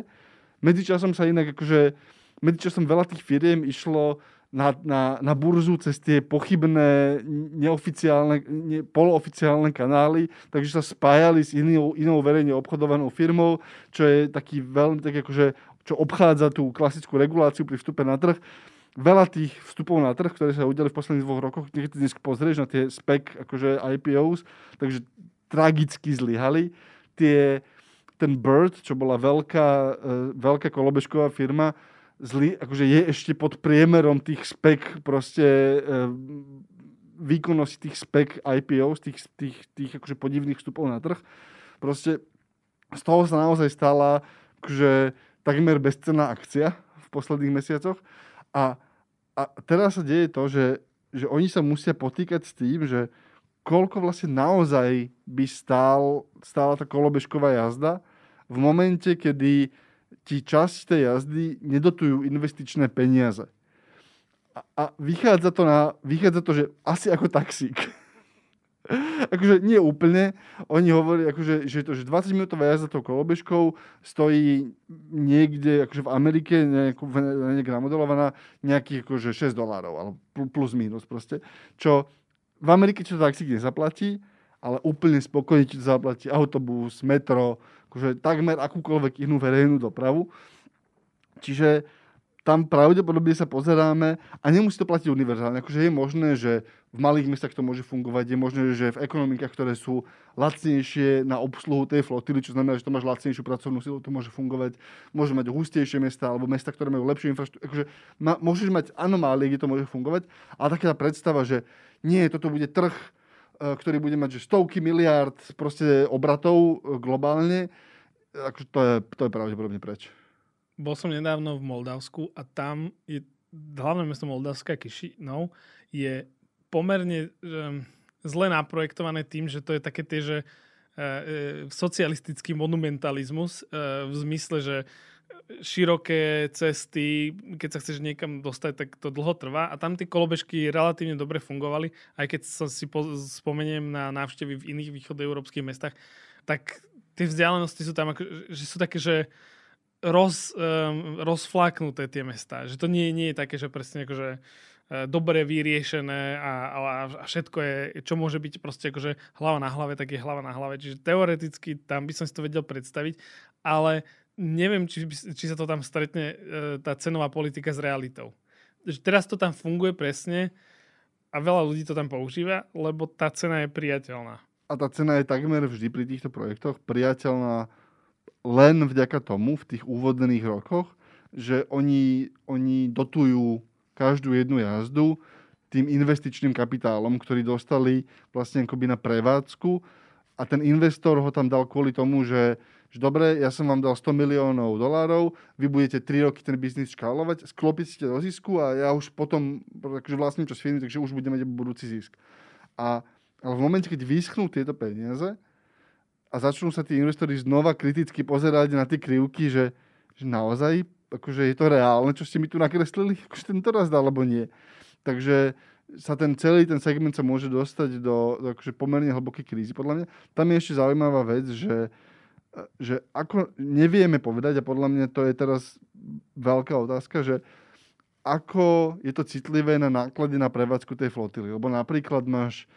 Medzičasom sa inak akože, medzičasom veľa tých firiem išlo na, na, na burzu cez tie pochybné, neoficiálne, ne, polooficiálne kanály, takže sa spájali s inou, inou verejne obchodovanou firmou, čo je taký veľmi, tak akože, čo obchádza tú klasickú reguláciu pri vstupe na trh. Veľa tých vstupov na trh, ktoré sa udiali v posledných dvoch rokoch, keď dnes pozrieš na tie spec akože IPOs, takže tragicky zlyhali. Tie, ten Bird, čo bola veľká, uh, veľká kolobežková firma, zlý, akože je ešte pod priemerom tých spek proste uh, výkonnosti tých spek IPO, tých, tých, tých akože podivných vstupov na trh. Proste z toho sa naozaj stala akože takmer bezcenná akcia v posledných mesiacoch. A, a teraz sa deje to, že, že oni sa musia potýkať s tým, že koľko vlastne naozaj by stál, stála tá kolobežková jazda v momente, kedy ti časť tej jazdy nedotujú investičné peniaze. A, a vychádza, to na, vychádza to, že asi ako taxík. akože nie úplne. Oni hovorí, akože, že to, že 20 minútová jazda tou kolobežkou stojí niekde akože v Amerike, nejak, nejak namodelovaná, nejakých akože 6 dolárov, alebo plus minus proste. Čo v Amerike to taxík nezaplatí, ale úplne spokojne ti to zaplatí autobus, metro, akože takmer akúkoľvek inú verejnú dopravu. Čiže tam pravdepodobne sa pozeráme a nemusí to platiť univerzálne. Akože je možné, že v malých mestách to môže fungovať, je možné, že v ekonomikách, ktoré sú lacnejšie na obsluhu tej flotily, čo znamená, že to máš lacnejšiu pracovnú silu, to môže fungovať. Môže mať hustejšie mesta alebo mesta, ktoré majú lepšiu infraštruktúru. Akože ma, môžeš mať anomálie, kde to môže fungovať, ale taká predstava, že nie, toto bude trh, ktorý bude mať že stovky miliárd proste obratov e, globálne, akože to je, to je pravdepodobne preč. Bol som nedávno v Moldavsku a tam je hlavné mesto Moldavska, Kišinov, je pomerne um, zle naprojektované tým, že to je také tie, že uh, socialistický monumentalizmus uh, v zmysle, že široké cesty, keď sa chceš niekam dostať, tak to dlho trvá a tam tie kolobežky relatívne dobre fungovali, aj keď sa si po, spomeniem na návštevy v iných východoeurópskych mestách, tak tie vzdialenosti sú tam, ako, že sú také, že roz, um, rozflaknuté tie mesta. Že to nie, nie je také, že presne akože dobre vyriešené a, a všetko je, čo môže byť proste akože hlava na hlave, tak je hlava na hlave. Čiže teoreticky tam by som si to vedel predstaviť, ale neviem, či, či sa to tam stretne uh, tá cenová politika s realitou. Teraz to tam funguje presne a veľa ľudí to tam používa, lebo tá cena je priateľná. A tá cena je takmer vždy pri týchto projektoch priateľná len vďaka tomu v tých úvodných rokoch, že oni, oni dotujú každú jednu jazdu tým investičným kapitálom, ktorý dostali vlastne akoby na prevádzku a ten investor ho tam dal kvôli tomu, že, že dobre, ja som vám dal 100 miliónov dolárov, vy budete 3 roky ten biznis škálovať, sklopiť ste do zisku a ja už potom akože vlastním čas firmy, takže už budeme mať budúci zisk. A ale v momente, keď vyschnú tieto peniaze, a začnú sa tí investori znova kriticky pozerať na tie krivky, že, že naozaj akože je to reálne, čo ste mi tu nakreslili, akože tento raz dá, alebo nie. Takže sa ten celý ten segment sa môže dostať do, do akože pomerne hlbokej krízy, podľa mňa. Tam je ešte zaujímavá vec, že, že ako nevieme povedať, a podľa mňa to je teraz veľká otázka, že ako je to citlivé na náklady na prevádzku tej flotily. Lebo napríklad máš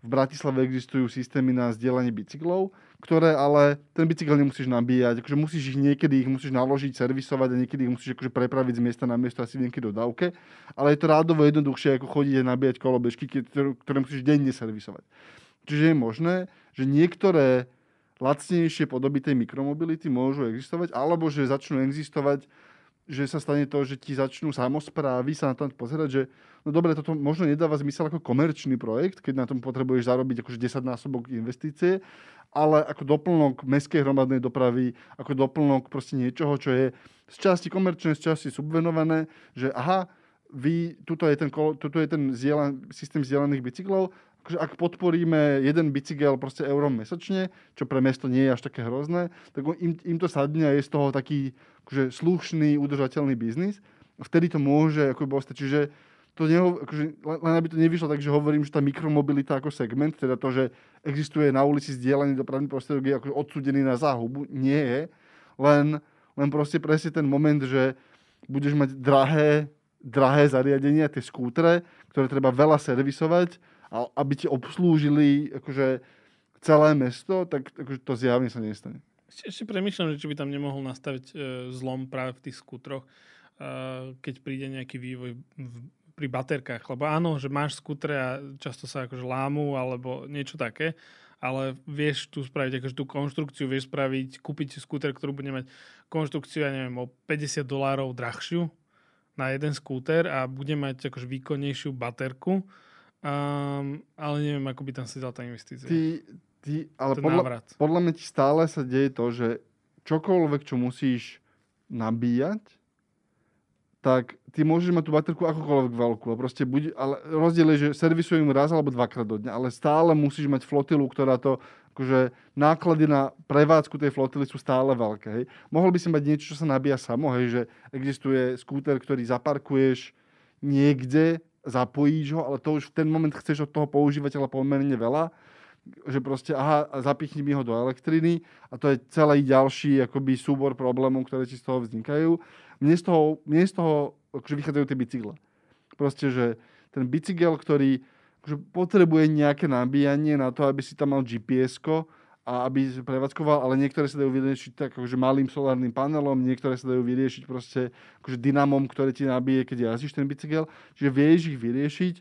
v Bratislave existujú systémy na zdieľanie bicyklov, ktoré ale ten bicykel nemusíš nabíjať, akože musíš ich niekedy ich musíš naložiť, servisovať a niekedy ich musíš akože prepraviť z miesta na miesto asi niekedy dodávke, ale je to rádovo jednoduchšie ako chodiť a nabíjať kolobežky, ktoré, ktoré musíš denne servisovať. Čiže je možné, že niektoré lacnejšie podoby tej mikromobility môžu existovať, alebo že začnú existovať že sa stane to, že ti začnú samozprávy sa na to pozerať, že no dobre, toto možno nedáva zmysel ako komerčný projekt, keď na tom potrebuješ zarobiť akože 10 násobok investície, ale ako doplnok mestskej hromadnej dopravy, ako doplnok proste niečoho, čo je z časti komerčné, z časti subvenované, že aha, vy, tuto je ten, tuto je ten zdieľan, systém zdieľaných bicyklov, akože ak podporíme jeden bicykel proste eurom mesačne, čo pre mesto nie je až také hrozné, tak im, im to sadne a je z toho taký akože slušný, udržateľný biznis, vtedy to môže ako ostať. Čiže to neho, akože, len aby to nevyšlo tak, že hovorím, že tá mikromobilita ako segment, teda to, že existuje na ulici zdieľaný dopravný prostriedok, je akože odsudený na záhubu. Nie je. Len, len proste presne ten moment, že budeš mať drahé, drahé zariadenia, tie skútre, ktoré treba veľa servisovať, aby ti obslúžili akože celé mesto, tak akože to zjavne sa nestane. Ešte, ešte premyšľam, že či by tam nemohol nastaviť e, zlom práve v tých skútroch, e, keď príde nejaký vývoj v, pri baterkách. Lebo áno, že máš skútre a často sa akože lámu alebo niečo také, ale vieš tu spraviť akože tú konštrukciu, vieš spraviť, kúpiť skúter, ktorý bude mať konštrukciu, ja neviem, o 50 dolárov drahšiu na jeden skúter a bude mať akože výkonnejšiu baterku, um, ale neviem, ako by tam si dal tá investícia. Ty, Ty, ale podľa, podľa mňa ti stále sa deje to, že čokoľvek, čo musíš nabíjať, tak ty môžeš mať tú baterku akokoľvek veľkú. A proste buď, ale rozdiel je, že servisujem raz alebo dvakrát do dňa, ale stále musíš mať flotilu, ktorá to, akože náklady na prevádzku tej flotily sú stále veľké. Hej. Mohol by si mať niečo, čo sa nabíja samo, hej, že existuje skúter, ktorý zaparkuješ niekde, zapojíš ho, ale to už v ten moment chceš od toho používateľa pomerne veľa že proste, aha, zapichni mi ho do elektriny a to je celý ďalší akoby súbor problémov, ktoré ti z toho vznikajú. Mne z toho, mne z toho akože vychádzajú tie bicykle. Proste, že ten bicykel, ktorý že potrebuje nejaké nabíjanie na to, aby si tam mal gps a aby prevádzkoval, ale niektoré sa dajú vyriešiť tak akože malým solárnym panelom, niektoré sa dajú vyriešiť proste akože dynamom, ktoré ti nabije, keď jazdíš ten bicykel. Čiže vieš ich vyriešiť,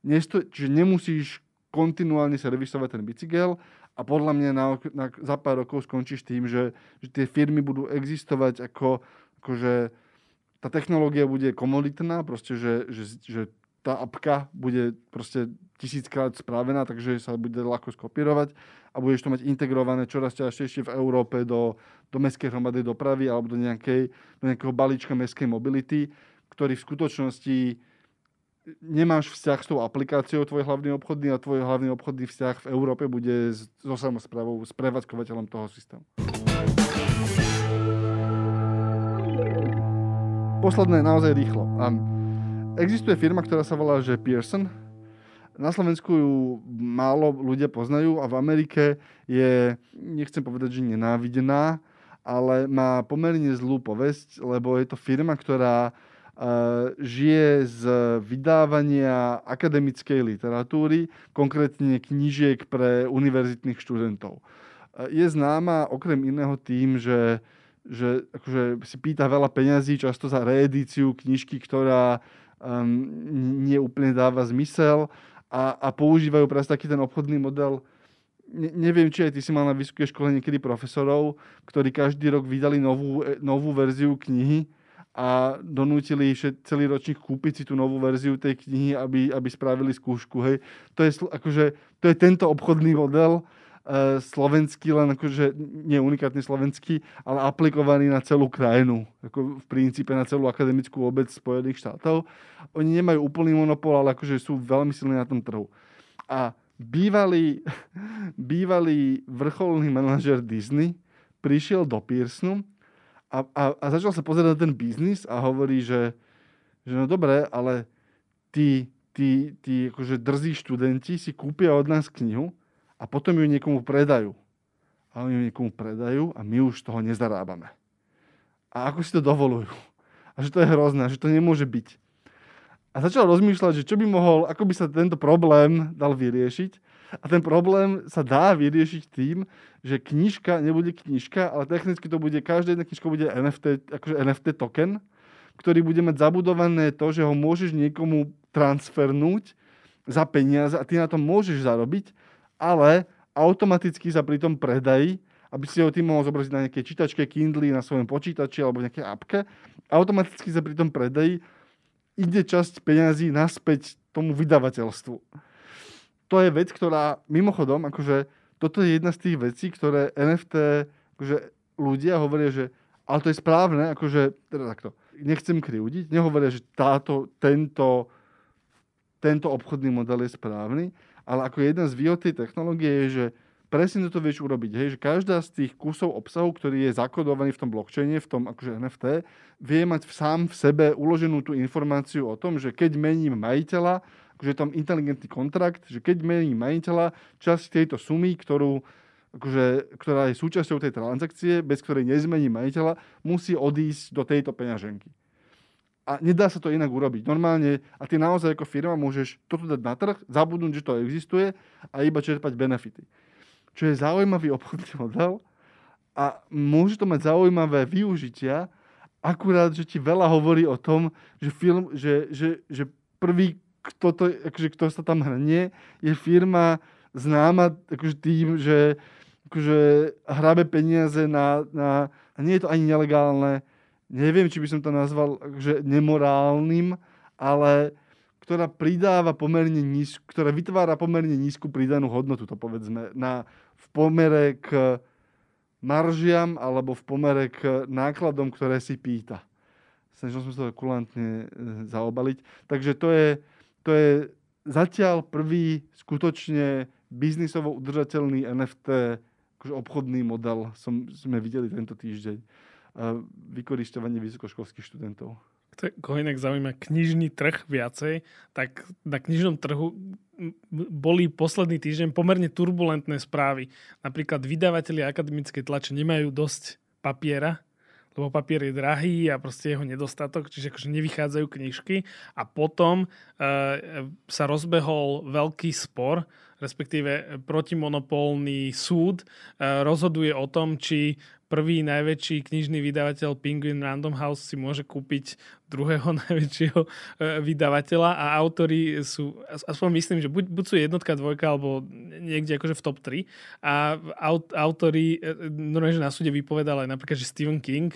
Nesto- čiže nemusíš kontinuálne servisovať ten bicykel a podľa mňa na, na, za pár rokov skončíš tým, že, že tie firmy budú existovať ako, akože tá technológia bude komoditná, proste, že, že, že tá apka bude proste tisíckrát spravená, takže sa bude ľahko skopírovať a budeš to mať integrované čoraz častejšie v Európe do, do mestskej hromadnej dopravy alebo do, nejakej, do nejakého balíčka mestskej mobility, ktorý v skutočnosti nemáš vzťah s tou aplikáciou tvoj hlavný obchodný a tvoj hlavný obchodný vzťah v Európe bude so samozprávou, s prevádzkovateľom toho systému. Posledné naozaj rýchlo. Existuje firma, ktorá sa volá že Pearson. Na Slovensku ju málo ľudia poznajú a v Amerike je, nechcem povedať, že nenávidená, ale má pomerne zlú povesť, lebo je to firma, ktorá žije z vydávania akademickej literatúry, konkrétne knížiek pre univerzitných študentov. Je známa okrem iného tým, že, že akože si pýta veľa peňazí často za reedíciu knižky, ktorá um, nie úplne dáva zmysel a, a používajú práve taký ten obchodný model ne, neviem, či aj ty si mal na vysokej škole niekedy profesorov, ktorí každý rok vydali novú, e, novú verziu knihy a donútili celý ročník kúpiť si tú novú verziu tej knihy, aby, aby spravili skúšku. Hej. To, je, akože, to je tento obchodný model, slovenský, len akože nie unikátny slovenský, ale aplikovaný na celú krajinu, ako v princípe na celú akademickú obec Spojených štátov. Oni nemajú úplný monopol, ale akože sú veľmi silní na tom trhu. A bývalý, bývalý vrcholný manažer Disney prišiel do Pearsonu a, a, a začal sa pozerať na ten biznis a hovorí, že, že no dobre, ale tí, tí, tí akože drzí študenti si kúpia od nás knihu a potom ju niekomu predajú. A oni ju niekomu predajú a my už toho nezarábame. A ako si to dovolujú? A že to je hrozné, že to nemôže byť. A začal rozmýšľať, že čo by mohol, ako by sa tento problém dal vyriešiť. A ten problém sa dá vyriešiť tým, že knižka nebude knižka, ale technicky to bude, každá jedna knižka bude NFT, akože NFT token, ktorý bude mať zabudované to, že ho môžeš niekomu transfernúť za peniaze a ty na to môžeš zarobiť, ale automaticky sa pri tom predaji, aby si ho tým mohol zobraziť na nejaké čítačke Kindle, na svojom počítači alebo nejakej appke, automaticky sa pri tom predaji ide časť peňazí naspäť tomu vydavateľstvu. To je vec, ktorá mimochodom, akože toto je jedna z tých vecí, ktoré NFT, akože ľudia hovoria, že ale to je správne, akože, teda takto, nechcem kriudiť, nehovoria, že táto, tento, tento obchodný model je správny, ale ako jedna z výhod tej technológie je, že presne to vieš urobiť, hej, že každá z tých kusov obsahu, ktorý je zakodovaný v tom blockchaine, v tom akože NFT, vie mať sám v sebe uloženú tú informáciu o tom, že keď mením majiteľa, akože je tam inteligentný kontrakt, že keď mení majiteľa, časť tejto sumy, ktorú, akože, ktorá je súčasťou tej transakcie, bez ktorej nezmení majiteľa, musí odísť do tejto peňaženky. A nedá sa to inak urobiť. Normálne, a ty naozaj ako firma môžeš toto dať na trh, zabudnúť, že to existuje a iba čerpať benefity. Čo je zaujímavý obchodný model a môže to mať zaujímavé využitia, akurát, že ti veľa hovorí o tom, že, film, že, že, že prvý kto, to, akože, kto sa tam hrnie, je firma známa akože tým, že akože hrabe peniaze na, na... A nie je to ani nelegálne, neviem, či by som to nazval akože nemorálnym, ale ktorá pridáva pomerne nízku, ktorá vytvára pomerne nízku pridanú hodnotu, to povedzme, na, v pomere k maržiam alebo v pomere k nákladom, ktoré si pýta. Snažil som sa to kulantne e, zaobaliť. Takže to je, to je zatiaľ prvý skutočne biznisovo udržateľný NFT akože obchodný model som, sme videli tento týždeň. Vykoristovanie vysokoškolských študentov. Koho inak zaujíma knižný trh viacej, tak na knižnom trhu boli posledný týždeň pomerne turbulentné správy. Napríklad vydavatelia akademickej tlače nemajú dosť papiera, lebo papier je drahý a proste jeho nedostatok, čiže akože nevychádzajú knižky a potom uh, sa rozbehol veľký spor, respektíve protimonopolný súd uh, rozhoduje o tom, či prvý najväčší knižný vydavateľ Penguin Random House si môže kúpiť druhého najväčšieho e, vydavateľa a autory sú, aspoň myslím, že buď, buď sú jednotka, dvojka, alebo niekde akože v top 3 a aut, autory e, normálne, že na súde vypovedal aj napríklad, že Stephen King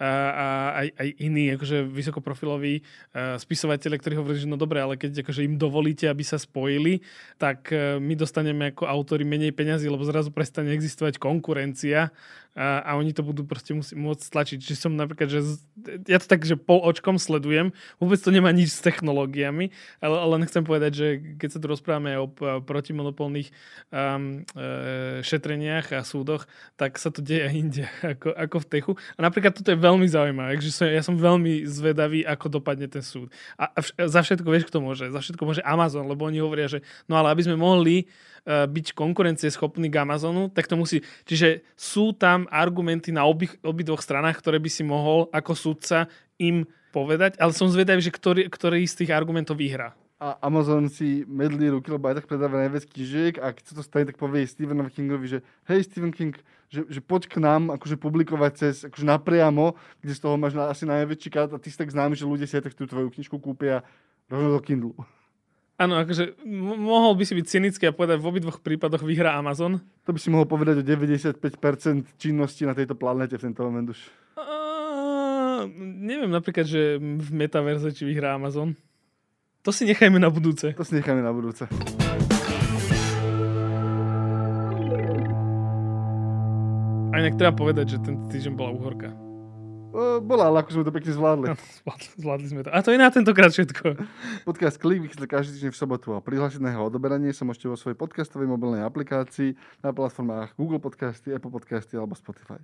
a, a aj, aj iní akože vysokoprofiloví uh, spisovateľe, ktorí hovorili, že no dobre, ale keď akože im dovolíte, aby sa spojili, tak my dostaneme ako autory menej peňazí, lebo zrazu prestane existovať konkurencia a, a oni to budú proste musí, môcť stlačiť. Čiže som napríklad, že ja to tak, že pol očkom sledujem, vôbec to nemá nič s technológiami, ale, ale nechcem povedať, že keď sa tu rozprávame o protimonopolných um, e, šetreniach a súdoch, tak sa to deje inde ako, ako v techu. A napríklad toto je veľmi zaujímavé, takže som, ja som veľmi zvedavý, ako dopadne ten súd. A, a vš- za všetko vieš, kto môže. Za všetko môže Amazon, lebo oni hovoria, že no ale aby sme mohli byť konkurencieschopní k Amazonu, tak to musí... Čiže sú tam argumenty na obi, obi dvoch stranách, ktoré by si mohol ako súdca im povedať, ale som zvedavý, že ktorý, ktorý z tých argumentov vyhrá. A Amazon si medlí ruky, lebo aj tak predáva najviac knižiek a keď sa to stane, tak povie Stephenovi Kingovi, že hej Stephen King, že, že poď k nám akože publikovať cez, akože napriamo, kde z toho máš na, asi najväčší kat a ty si tak známy, že ľudia si aj tak tú tvoju knižku kúpia rovno do Kindle. Áno, akože mohol by si byť cynický a povedať, v obidvoch prípadoch vyhrá Amazon. To by si mohol povedať o 95% činnosti na tejto planete v tento moment už. Uh, neviem napríklad, že v metaverze či vyhrá Amazon. To si nechajme na budúce. To si nechajme na budúce. A inak treba povedať, že ten týždeň bola uhorka. Bola, ale ako sme to pekne zvládli. Zvládli, zvládli sme to. A to je na tentokrát všetko. Podcast Klik vychádza každý týždeň v sobotu a prihláseného odoberanie sa môžete vo svojej podcastovej mobilnej aplikácii na platformách Google Podcasty, Apple Podcasty alebo Spotify.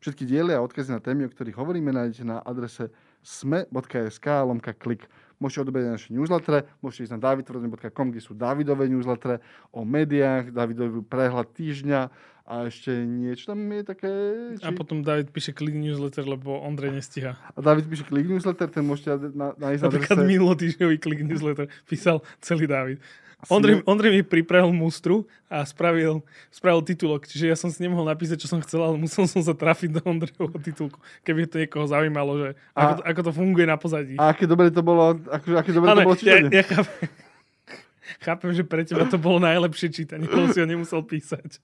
Všetky diely a odkazy na témy, o ktorých hovoríme, nájdete na adrese sme.sk lomka klik. Môžete odoberať naše newsletter, môžete ísť na davidtvrdoň.com, kde sú Davidové newsletter o médiách, Davidový prehľad týždňa, a ešte niečo tam je také... Či... A potom David píše klik newsletter, lebo Ondrej nestíha. A David píše klik newsletter, ten môžete na, nájsť na Napríklad adrese... minulotýždňový klik newsletter písal celý David. Ondrej, Ondrej mi pripravil mústru a spravil, spravil titulok, čiže ja som si nemohol napísať, čo som chcel, ale musel som sa trafiť do Ondrejovho titulku, keby to niekoho zaujímalo, že a, ako, to, ako to funguje na pozadí. A aké dobre to bolo, akože, aké dobre ale to bolo čítanie. Ja, ja chápem, chápem, že pre teba to bolo najlepšie čítanie, lebo si ho nemusel písať.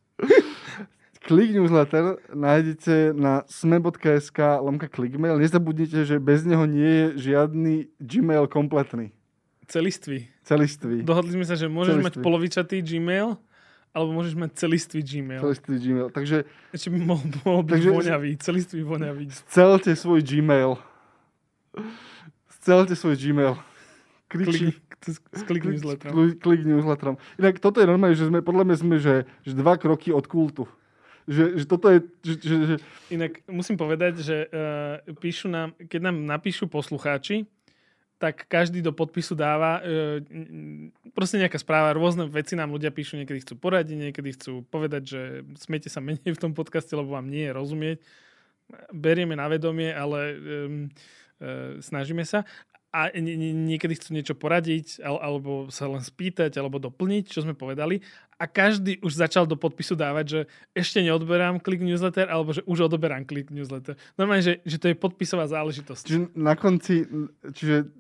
Klik newsletter nájdete na sme.sk lomka klikmail. Nezabudnite, že bez neho nie je žiadny Gmail kompletný. Celistvý. Celistvý. Dohodli sme sa, že môžeš celistvý. mať polovičatý Gmail, alebo môžeš mať celistvý Gmail. Celistvý Gmail. Takže... Ešte by mohol, mohol byť takže, voňavý. Celistvý voňavý. Scelte svoj Gmail. Scelte svoj Gmail. Kričí. Klik, klik newsletterom. Klik, klik newsletterom. Inak toto je normálne, že sme, podľa mňa sme, že, že dva kroky od kultu že, že toto je... Že, že, že... Inak musím povedať, že uh, píšu nám, keď nám napíšu poslucháči, tak každý do podpisu dáva uh, proste nejaká správa, rôzne veci nám ľudia píšu, niekedy chcú poradiť, niekedy chcú povedať, že smiete sa menej v tom podcaste, lebo vám nie je rozumieť. Berieme na vedomie, ale um, uh, snažíme sa a niekedy chcú niečo poradiť, alebo sa len spýtať, alebo doplniť, čo sme povedali. A každý už začal do podpisu dávať, že ešte neodberám klik newsletter, alebo že už odoberám klik newsletter. Normálne, že, že to je podpisová záležitosť. Čiže na konci, čiže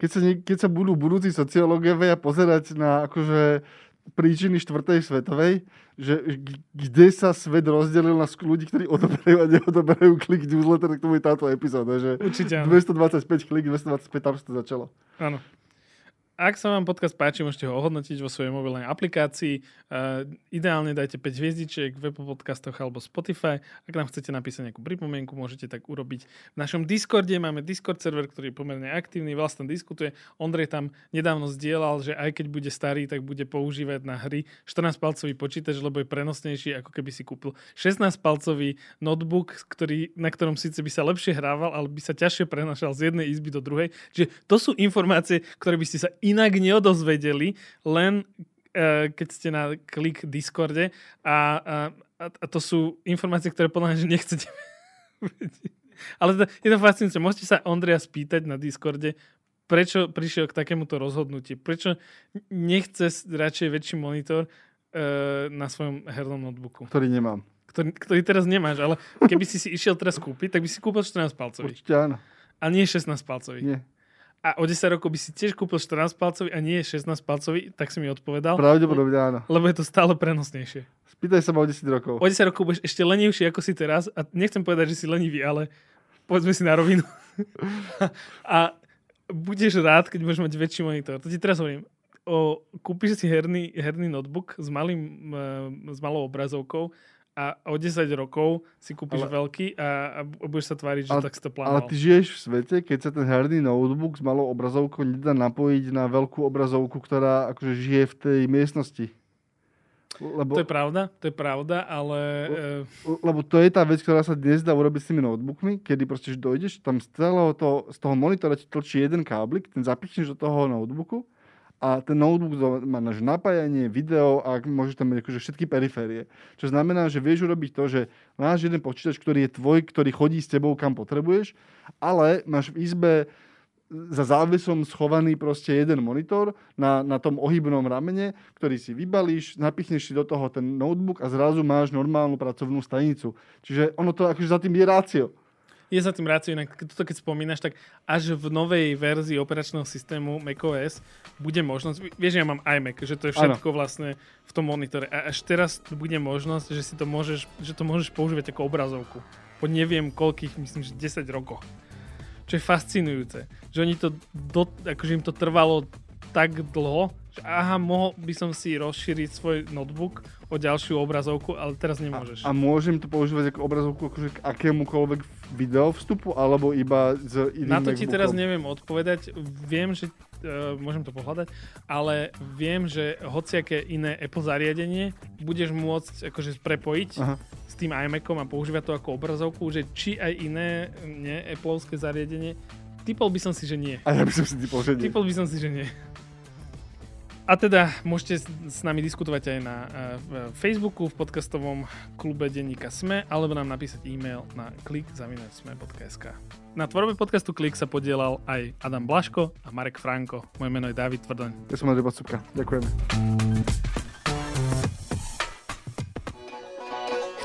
keď sa, keď sa budú budúci sociológovia pozerať na akože príčiny štvrtej svetovej, že kde sa svet rozdelil na ľudí, ktorí odoberajú a neodoberajú klik newsletter, tak to bude táto epizóda. Že Určite áno. 225 klik, 225, tam sa to začalo. Áno. Ak sa vám podcast páči, môžete ho ohodnotiť vo svojej mobilnej aplikácii. Uh, ideálne dajte 5 hviezdičiek v Apple podcastoch alebo Spotify. Ak nám chcete napísať nejakú pripomienku, môžete tak urobiť v našom Discorde. Máme Discord server, ktorý je pomerne aktívny, tam diskutuje. Ondrej tam nedávno zdieľal, že aj keď bude starý, tak bude používať na hry 14-palcový počítač, lebo je prenosnejší, ako keby si kúpil 16-palcový notebook, ktorý, na ktorom síce by sa lepšie hrával, ale by sa ťažšie prenašal z jednej izby do druhej. Čiže to sú informácie, ktoré by ste sa inak neodozvedeli, len uh, keď ste na klik Discorde a, a, a to sú informácie, ktoré podľa mňa, že nechcete vedieť. Ale to, je to fascinujúce. Môžete sa Ondreja spýtať na Discorde, prečo prišiel k takémuto rozhodnutiu. Prečo nechce radšej väčší monitor uh, na svojom hernom notebooku. Ktorý nemám. Ktorý, ktorý teraz nemáš, ale keby si si išiel teraz kúpiť, tak by si kúpil 14 palcový. Určite áno. A nie 16 palcový. Nie. A o 10 rokov by si tiež kúpil 14 palcový a nie 16 palcový, tak si mi odpovedal. Pravdepodobne áno. Lebo je to stále prenosnejšie. Spýtaj sa ma o 10 rokov. O 10 rokov budeš ešte lenivší, ako si teraz. A nechcem povedať, že si lenivý, ale povedzme si na rovinu. a budeš rád, keď budeš mať väčší monitor. To ti teraz hovorím. O, kúpiš si herný, herný notebook s, malým, e, s malou obrazovkou a o 10 rokov si kúpiš ale, veľký a, a budeš sa tváriť, že ale, tak si to plánoval. Ale ty žiješ v svete, keď sa ten herný notebook s malou obrazovkou nedá napojiť na veľkú obrazovku, ktorá akože žije v tej miestnosti. Lebo, to je pravda, to je pravda, ale... Le, lebo to je tá vec, ktorá sa dnes dá urobiť s tými notebookmi, kedy proste dojdeš, tam z, celého to, z toho monitora ti tlčí jeden káblik, ten zapichneš do toho notebooku a ten notebook má naše napájanie, video a môžeš tam mať akože všetky periférie. Čo znamená, že vieš urobiť to, že máš jeden počítač, ktorý je tvoj, ktorý chodí s tebou kam potrebuješ, ale máš v izbe za závesom schovaný proste jeden monitor na, na tom ohybnom ramene, ktorý si vybalíš, napichneš si do toho ten notebook a zrazu máš normálnu pracovnú stanicu. Čiže ono to akože za tým je rácio. Je za tým rácio, inak toto keď spomínaš, tak až v novej verzii operačného systému macOS bude možnosť, vieš, ja mám iMac, že to je všetko ano. vlastne v tom monitore a až teraz bude možnosť, že si to môžeš, že to môžeš používať ako obrazovku. Po neviem koľkých, myslím, že 10 rokoch čo je fascinujúce. Že oni to, do, akože im to trvalo tak dlho, aha, mohol by som si rozšíriť svoj notebook o ďalšiu obrazovku, ale teraz nemôžeš. A, a môžem to používať ako obrazovku akože k akémukoľvek video vstupu, alebo iba z iným Na to ti teraz neviem odpovedať. Viem, že uh, môžem to pohľadať, ale viem, že hociaké iné Apple zariadenie budeš môcť akože prepojiť Aha tým iMacom a používať to ako obrazovku, že či aj iné nie, Appleovské zariadenie, typol by som si, že nie. A ja by som si typol, že nie. Typol by som si, že nie. A teda môžete s nami diskutovať aj na uh, Facebooku, v podcastovom klube denníka SME, alebo nám napísať e-mail na klik.sme.sk. Na tvorbe podcastu Klik sa podielal aj Adam Blaško a Marek Franko. Moje meno je David Tvrdoň. Ja som Andrej Bacupka. Ďakujeme.